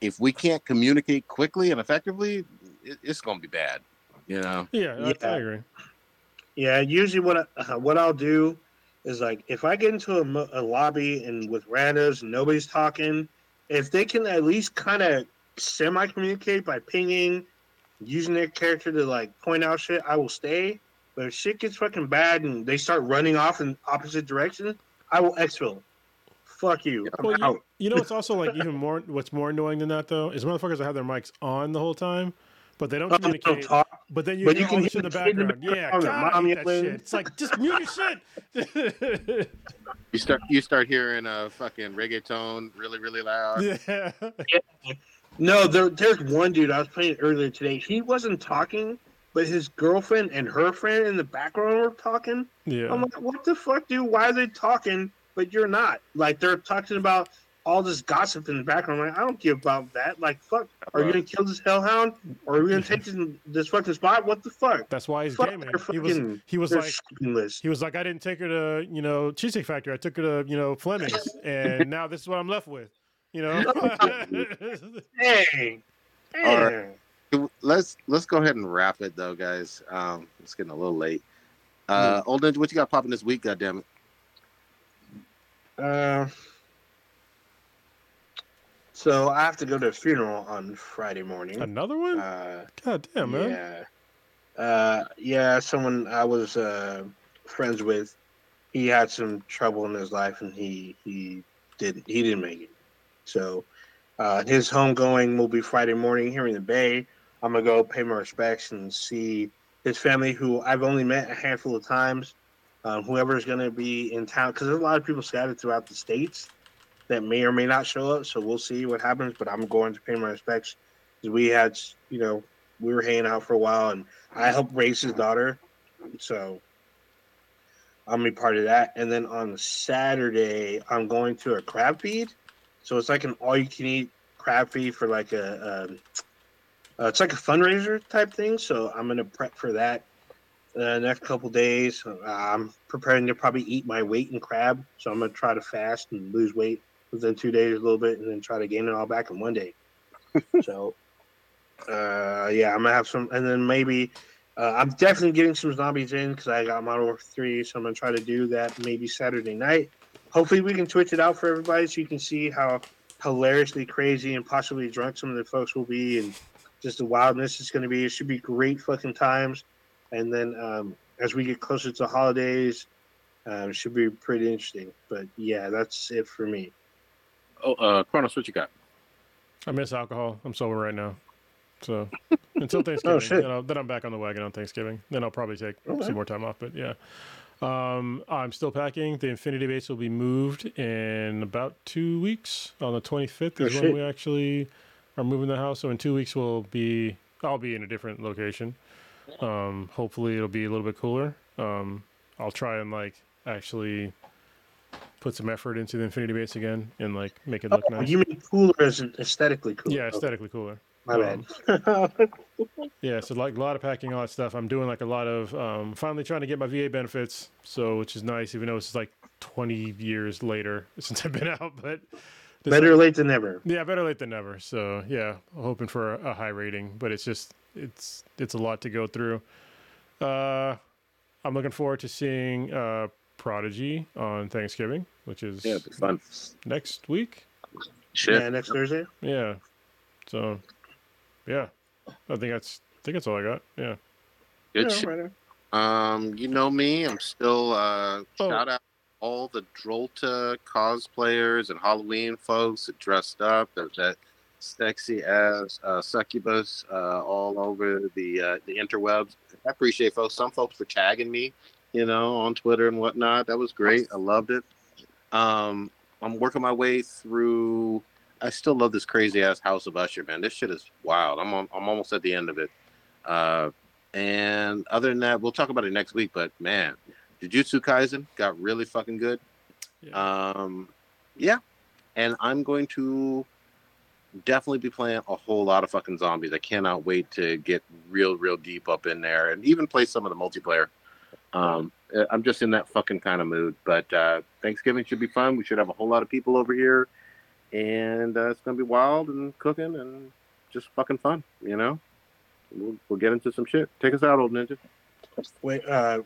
if we can't communicate quickly and effectively, it, it's gonna be bad. You know. Yeah, I, I agree. Yeah, usually what I, uh, what I'll do is like if I get into a, mo- a lobby and with randos and nobody's talking, if they can at least kind of semi communicate by pinging, using their character to like point out shit, I will stay. But if shit gets fucking bad and they start running off in opposite direction, I will exfil. Fuck you. I'm Well, out. you, you know what's [LAUGHS] also like even more what's more annoying than that though is motherfuckers that have their mics on the whole time, but they don't Oh, don't communicate. talk. But then you But you can hear in the the kid in the background. Yeah, background, their God, I mom that shit. It's like just mute your shit. [LAUGHS] You start you start hearing a fucking reggaeton really really loud. yeah. [LAUGHS] No, there, there's one dude I was playing earlier today. He wasn't talking, but his girlfriend and her friend in the background were talking. Yeah. I'm like, what the fuck, dude? Why are they talking, but you're not? Like, they're talking about all this gossip in the background. I'm like, I don't give about that. Like, fuck, are you gonna kill this hellhound, or are we gonna take [LAUGHS] this, this fucking spot? What the fuck? That's why he's Fuck gaming. their He was he was like list. he was like I didn't take her to you know Cheesecake Factory. I took her to you know Fleming's, and now this is what I'm left with. You know. [LAUGHS] [LAUGHS] Hey, All right. hey. Let's let's go ahead and wrap it though, guys. Um, it's getting a little late. Uh, old ninja, what you got popping this week? God damn it! Uh, so I have to go to a funeral on Friday morning. Another one? Uh, God damn, man. Yeah. Uh, yeah, someone I was uh, friends with, he had some trouble in his life and he he didn't he didn't make it. So uh, his homegoing will be Friday morning here in the Bay. I'm gonna go pay my respects and see his family, who I've only met a handful of times. Um, whoever's gonna be in town, because there's a lot of people scattered throughout the states that may or may not show up. So we'll see what happens. But I'm going to pay my respects. We had, you know, we were hanging out for a while, and I helped raise his daughter, so I'm be part of that. And then on Saturday, I'm going to a crab feed, so it's like an all-you-can-eat crab feed for like a, a uh, it's like a fundraiser type thing. So I'm gonna prep for that the next couple days. Uh, I'm preparing to probably eat my weight in crab, so I'm gonna try to fast and lose weight within two days a little bit, and then try to gain it all back in one day. [LAUGHS] so uh yeah i'm gonna have some and then maybe uh, i'm definitely getting some zombies in because i got modern warfare 3 so i'm gonna try to do that maybe saturday night. Hopefully we can twitch it out for everybody so you can see how hilariously crazy and possibly drunk some of the folks will be and just the wildness it's going to be. It should be great fucking times. And then um as we get closer to the holidays um, it should be pretty interesting. But yeah that's it for me Oh, uh, Kronos, what you got? I miss alcohol. I'm sober right now. So [LAUGHS] until Thanksgiving, shit. then, I'll, then I'm back on the wagon on Thanksgiving. Then I'll probably take Okay. some more time off. But yeah, um, I'm still packing. The Infinity Base will be moved in about two weeks. On the 25th Oh, is when we actually are moving the house. So in two weeks we'll be. I'll be in a different location. Um, hopefully it'll be a little bit cooler. Um, I'll try and like actually put some effort into the Infinity Base again and like make it look oh, nice. you mean cooler as aesthetically cool Yeah, aesthetically cooler. my Um, bad [LAUGHS] Yeah, so like a lot of packing, all that stuff. I'm doing like a lot of um, finally trying to get my VA benefits, so which is nice, even though it's like 20 years later [LAUGHS] since I've been out. But better late than never yeah, better late than never. So yeah, hoping for a, a high rating, but it's just it's it's a lot to go through. Uh, I'm looking forward to seeing uh, Prodigy on Thanksgiving, which is Yeah, be fun. next week. Shit. yeah next thursday Yeah, so yeah, I think that's I think that's all I got. Yeah. Good Yeah, right. Um, you know me. I'm still uh Oh. shout out all the Drolta cosplayers and Halloween folks that dressed up. There's that sexy ass uh, succubus uh, all over the uh, the interwebs. I appreciate folks. Some folks were tagging me, you know, on Twitter and whatnot. That was great. I loved it. Um, I'm working my way through. I still love this crazy ass House of Usher, man. This shit is wild. I'm on, I'm almost at the end of it. Uh, and other than that, we'll talk about it next week. But man, Jujutsu Kaisen got really fucking good. Yeah. Um, yeah, and I'm going to definitely be playing a whole lot of fucking zombies. I cannot wait to get real, real deep up in there and even play some of the multiplayer. Um, I'm just in that fucking kind of mood. But uh, Thanksgiving should be fun. We should have a whole lot of people over here, and uh, it's gonna be wild and cooking and just fucking fun. You know, we'll, we'll get into some shit. Take us out, old ninja. Wait, uh,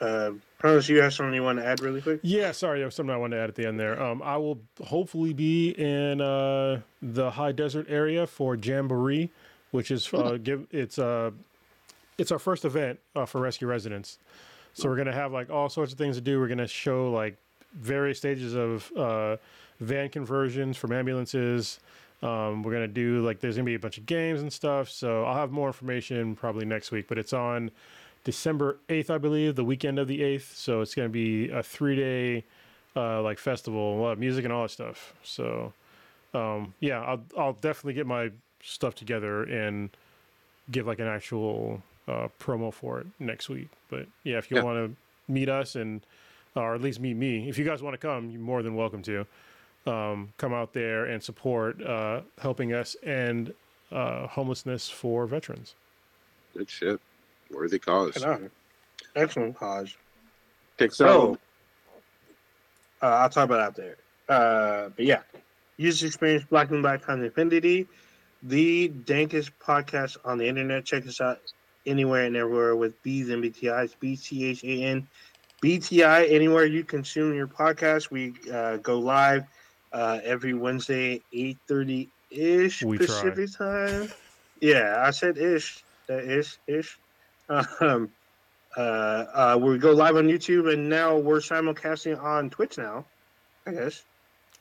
uh, Carlos, you have something you want to add really quick? Yeah, sorry, there was something I wanted to add at the end there. Um, I will hopefully be in uh, the high desert area for Jamboree, which is uh, give it's uh, it's our first event uh, for Rescue Residence. So we're gonna have like all sorts of things to do. We're gonna show like various stages of uh, van conversions from ambulances. Um, we're gonna do like there's gonna be a bunch of games and stuff. So I'll have more information probably next week. But it's on December eighth, I believe, the weekend of the eighth. So it's gonna be a three day uh, like festival, a lot of music and all that stuff. So um, yeah, I'll I'll definitely get my stuff together and give like an actual uh, promo for it next week. But yeah, if you Yeah. want to meet us and or at least meet me, if you guys want to come, you're more than welcome to um, come out there and support uh, helping us end uh, homelessness for veterans. Good shit. Worthy cause. Excellent cause. Take So, uh, I'll talk about that there. Uh, but yeah, user experience, Black and Black Content Infinity, the dankest podcast on the internet. Check us out anywhere and everywhere with B's and BTIs, B T H A N, BTI, anywhere you consume your podcast. We uh, go live uh, every Wednesday, 8.30 ish We try. Pacific time. Yeah, I said ish. That ish, ish. Um, uh, uh, we go live on YouTube, and now we're simulcasting on Twitch now. I guess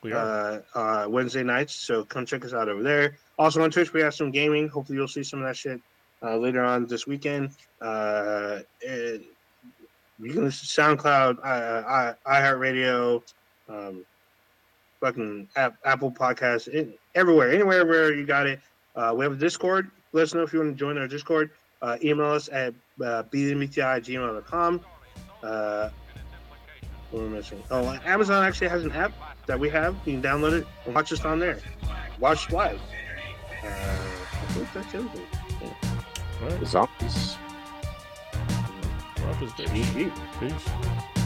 We are. uh, uh, Wednesday nights. So come check us out over there. Also on Twitch, we have some gaming. Hopefully, you'll see some of that shit uh, later on this weekend. Uh, you can SoundCloud, uh, I, iHeartRadio, um, fucking app, Apple Podcasts, it, everywhere, anywhere where you got it. Uh, we have a Discord. Let us know if you want to join our Discord. Uh, email us at uh. Uh, what am I missing? Oh, Amazon actually has an app that we have. You can download it and watch us on there. Watch live. Uh, I think that's everything. All right. Zombies. Was good. Yeet, yeet. Peace.